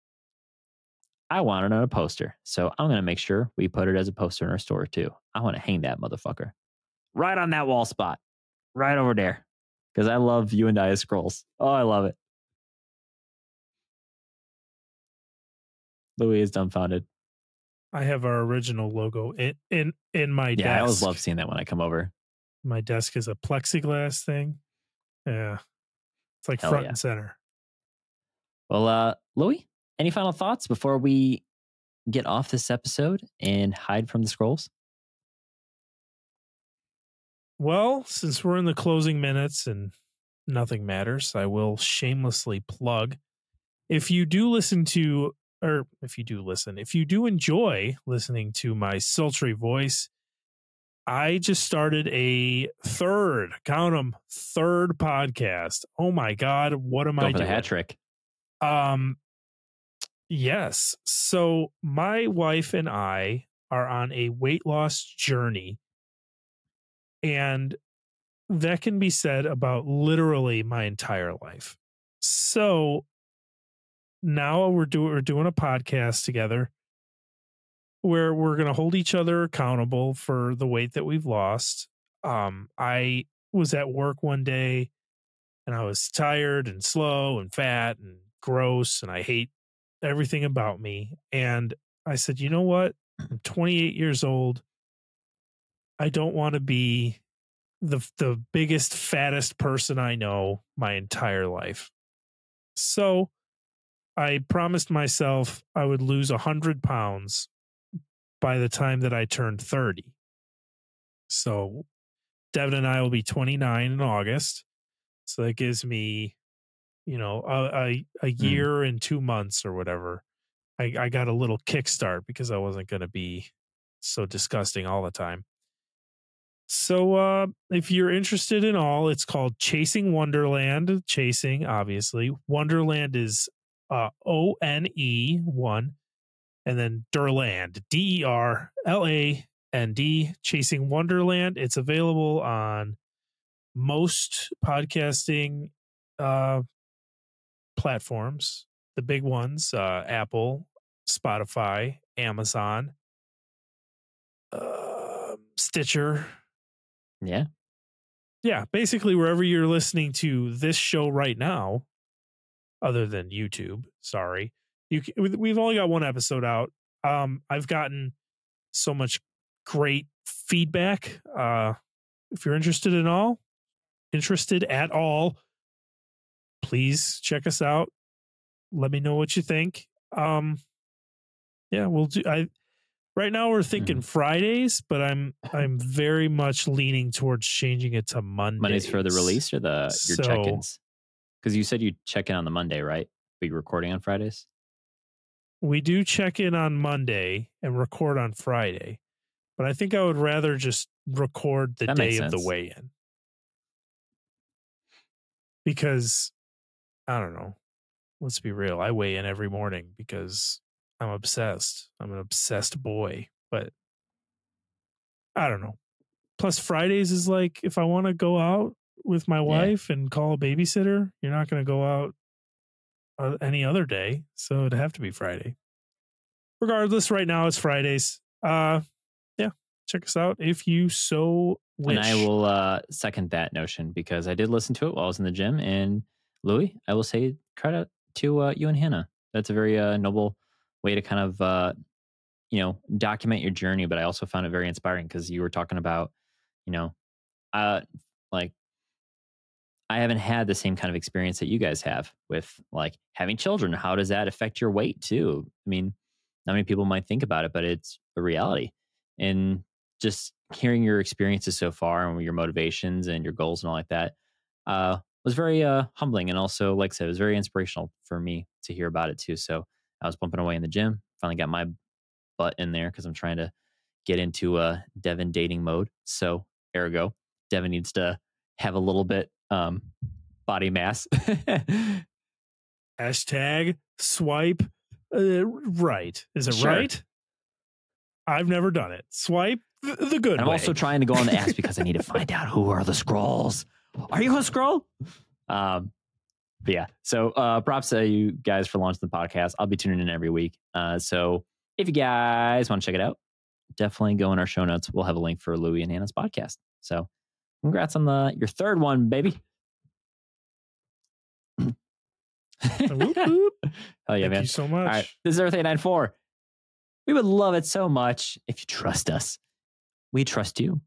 I want it on a poster. So I'm gonna make sure we put it as a poster in our store too. I want to hang that motherfucker. Right on that wall spot. Right over there. Because I love you and I as Skrulls. Oh, I love it. Louie is dumbfounded. I have our original logo in in in my Yeah, desk. I always love seeing that when I come over. my desk is a plexiglass thing. Yeah. It's like Hell front yeah. and center. Well, uh, Louie, any final thoughts before we get off this episode and hide from the Skrulls? Well, since we're in the closing minutes and nothing matters, I will shamelessly plug. If you do listen to, or if you do listen, if you do enjoy listening to my sultry voice, I just started a third, count them, third podcast. Oh my God, what am Go I doing? hat trick. Um, yes. So my wife and I are on a weight loss journey, and that can be said about literally my entire life. So now we're doing we're doing a podcast together where we're going to hold each other accountable for the weight that we've lost. Um, I was at work one day and I was tired and slow and fat and gross and I hate everything about me. And I said, you know what? Mm-hmm. I'm 28 years old. I don't want to be the the biggest fattest person I know my entire life. So I promised myself I would lose a 100 pounds by the time that I turned 30. So Devin and I will be 29 in August. So that gives me, you know, a, a, a year and two months or whatever. I, I got a little kickstart because I wasn't going to be so disgusting all the time. So uh, if you're interested in all, it's called Chasing Onederland. Chasing, obviously. Onederland is uh, O N E one, and then Derland, D E R L A N D, Chasing Onederland. It's available on most podcasting uh, platforms, the big ones uh, Apple, Spotify, Amazon, uh, Stitcher. Yeah. Yeah, basically wherever you're listening to this show right now, other than YouTube. Sorry, you. c- we- We've only got one episode out. Um, I've gotten so much great feedback. Uh, if you're interested in all, interested at all, please check us out. Let me know what you think. Um, yeah, we'll do. I right now we're thinking Fridays, but I'm (laughs) I'm very much leaning towards changing it to Mondays. Mondays for the release or the your So- check-ins? Because you said you check in on the Monday, right? But you're recording on Fridays. we do check in on Monday and record on Friday, but I think I would rather just record the That day of the weigh in because I don't know. Let's be real. I weigh in every morning because I'm obsessed. I'm an obsessed boy, but I don't know. Plus, Fridays is like if I want to go out with my wife and call a babysitter, you're not going to go out uh, any other day. So it'd have to be Friday. Regardless, right now it's Fridays. Uh, yeah, check us out if you so wish. And I will uh, second that notion because I did listen to it while I was in the gym. And Louie, I will say credit to uh, you and Hannah. That's a very uh, noble way to kind of, uh, you know, document your journey. But I also found it very inspiring because you were talking about, you know, uh, like I haven't had the same kind of experience that you guys have with like having children. How does that affect your weight too? I mean, not many people might think about it, but it's a reality. And just hearing your experiences so far and your motivations and your goals and all like that uh, was very uh, humbling. And also, like I said, it was very inspirational for me to hear about it too. So I was bumping away in the gym, finally got my butt in there because I'm trying to get into a Devin dating mode. So, ergo, Devin needs to have a little bit um, body mass. (laughs) Hashtag swipe uh, right. Is it Sure. right? I've never done it. Swipe th- the good I'm way. also trying to go on the ass because I need to (laughs) find out who are the Skrulls. Are you a Skrull? Um, but yeah, so uh, props to you guys for launching the podcast. I'll be tuning in every week. Uh, so if you guys want to check it out, definitely go in our show notes. We'll have a link for Louie and Hannah's podcast. So congrats on the your third one, baby. Whoop, (laughs) whoop. Hell yeah, Thank man. you so much. All right. This is Earth 894. We would love it so much if you trust us. We trust you.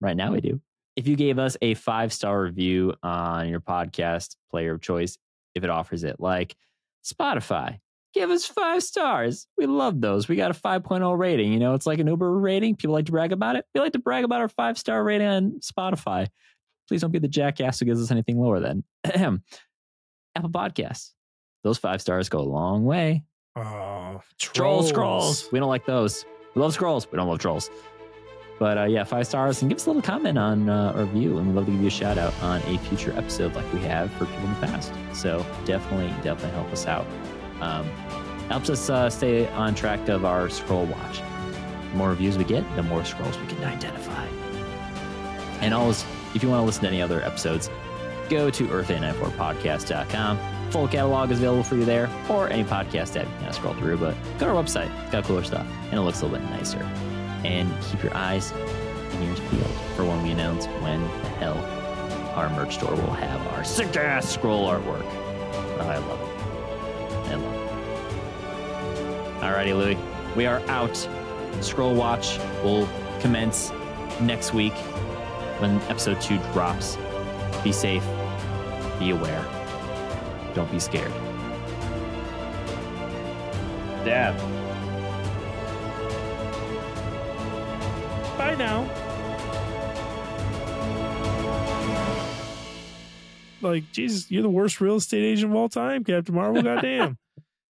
Right now, we do. If you gave us a five star review on your podcast player of choice, if it offers it, like Spotify, give us five stars. We love those. We got a 5.0 rating. You know, it's like an Uber rating. People like to brag about it. We like to brag about our five star rating on Spotify. Please don't be the jackass who gives us anything lower than (clears throat) Apple Podcasts. Those five stars go a long way. Oh, Troll trolls. Skrulls. We don't like those. We love Skrulls. We don't love trolls. But uh, yeah, five stars and give us a little comment on uh, our review, and we'd love to give you a shout out on a future episode like we have for people in the past. So definitely, definitely help us out. Um, helps us uh, stay on track of our Skrull watch. The more reviews we get, the more Skrulls we can identify. And always, if you want to listen to any other episodes, go to earth894podcast.com. Full catalog is available for you there, or any podcast app you can scroll through. But go to our website; it's got cooler stuff, and it looks a little bit nicer. And keep your eyes and ears peeled for when we announce when the hell our merch store will have our sick ass Skrull artwork. Oh, I love it. I love it. Alrighty, Louie, we are out. Skrull Watch will commence next week when episode two drops. Be safe. Be aware. Don't be scared. Dab. Bye now. Like, Jesus, you're the worst real estate agent of all time, Captain Marvel. Goddamn. (laughs)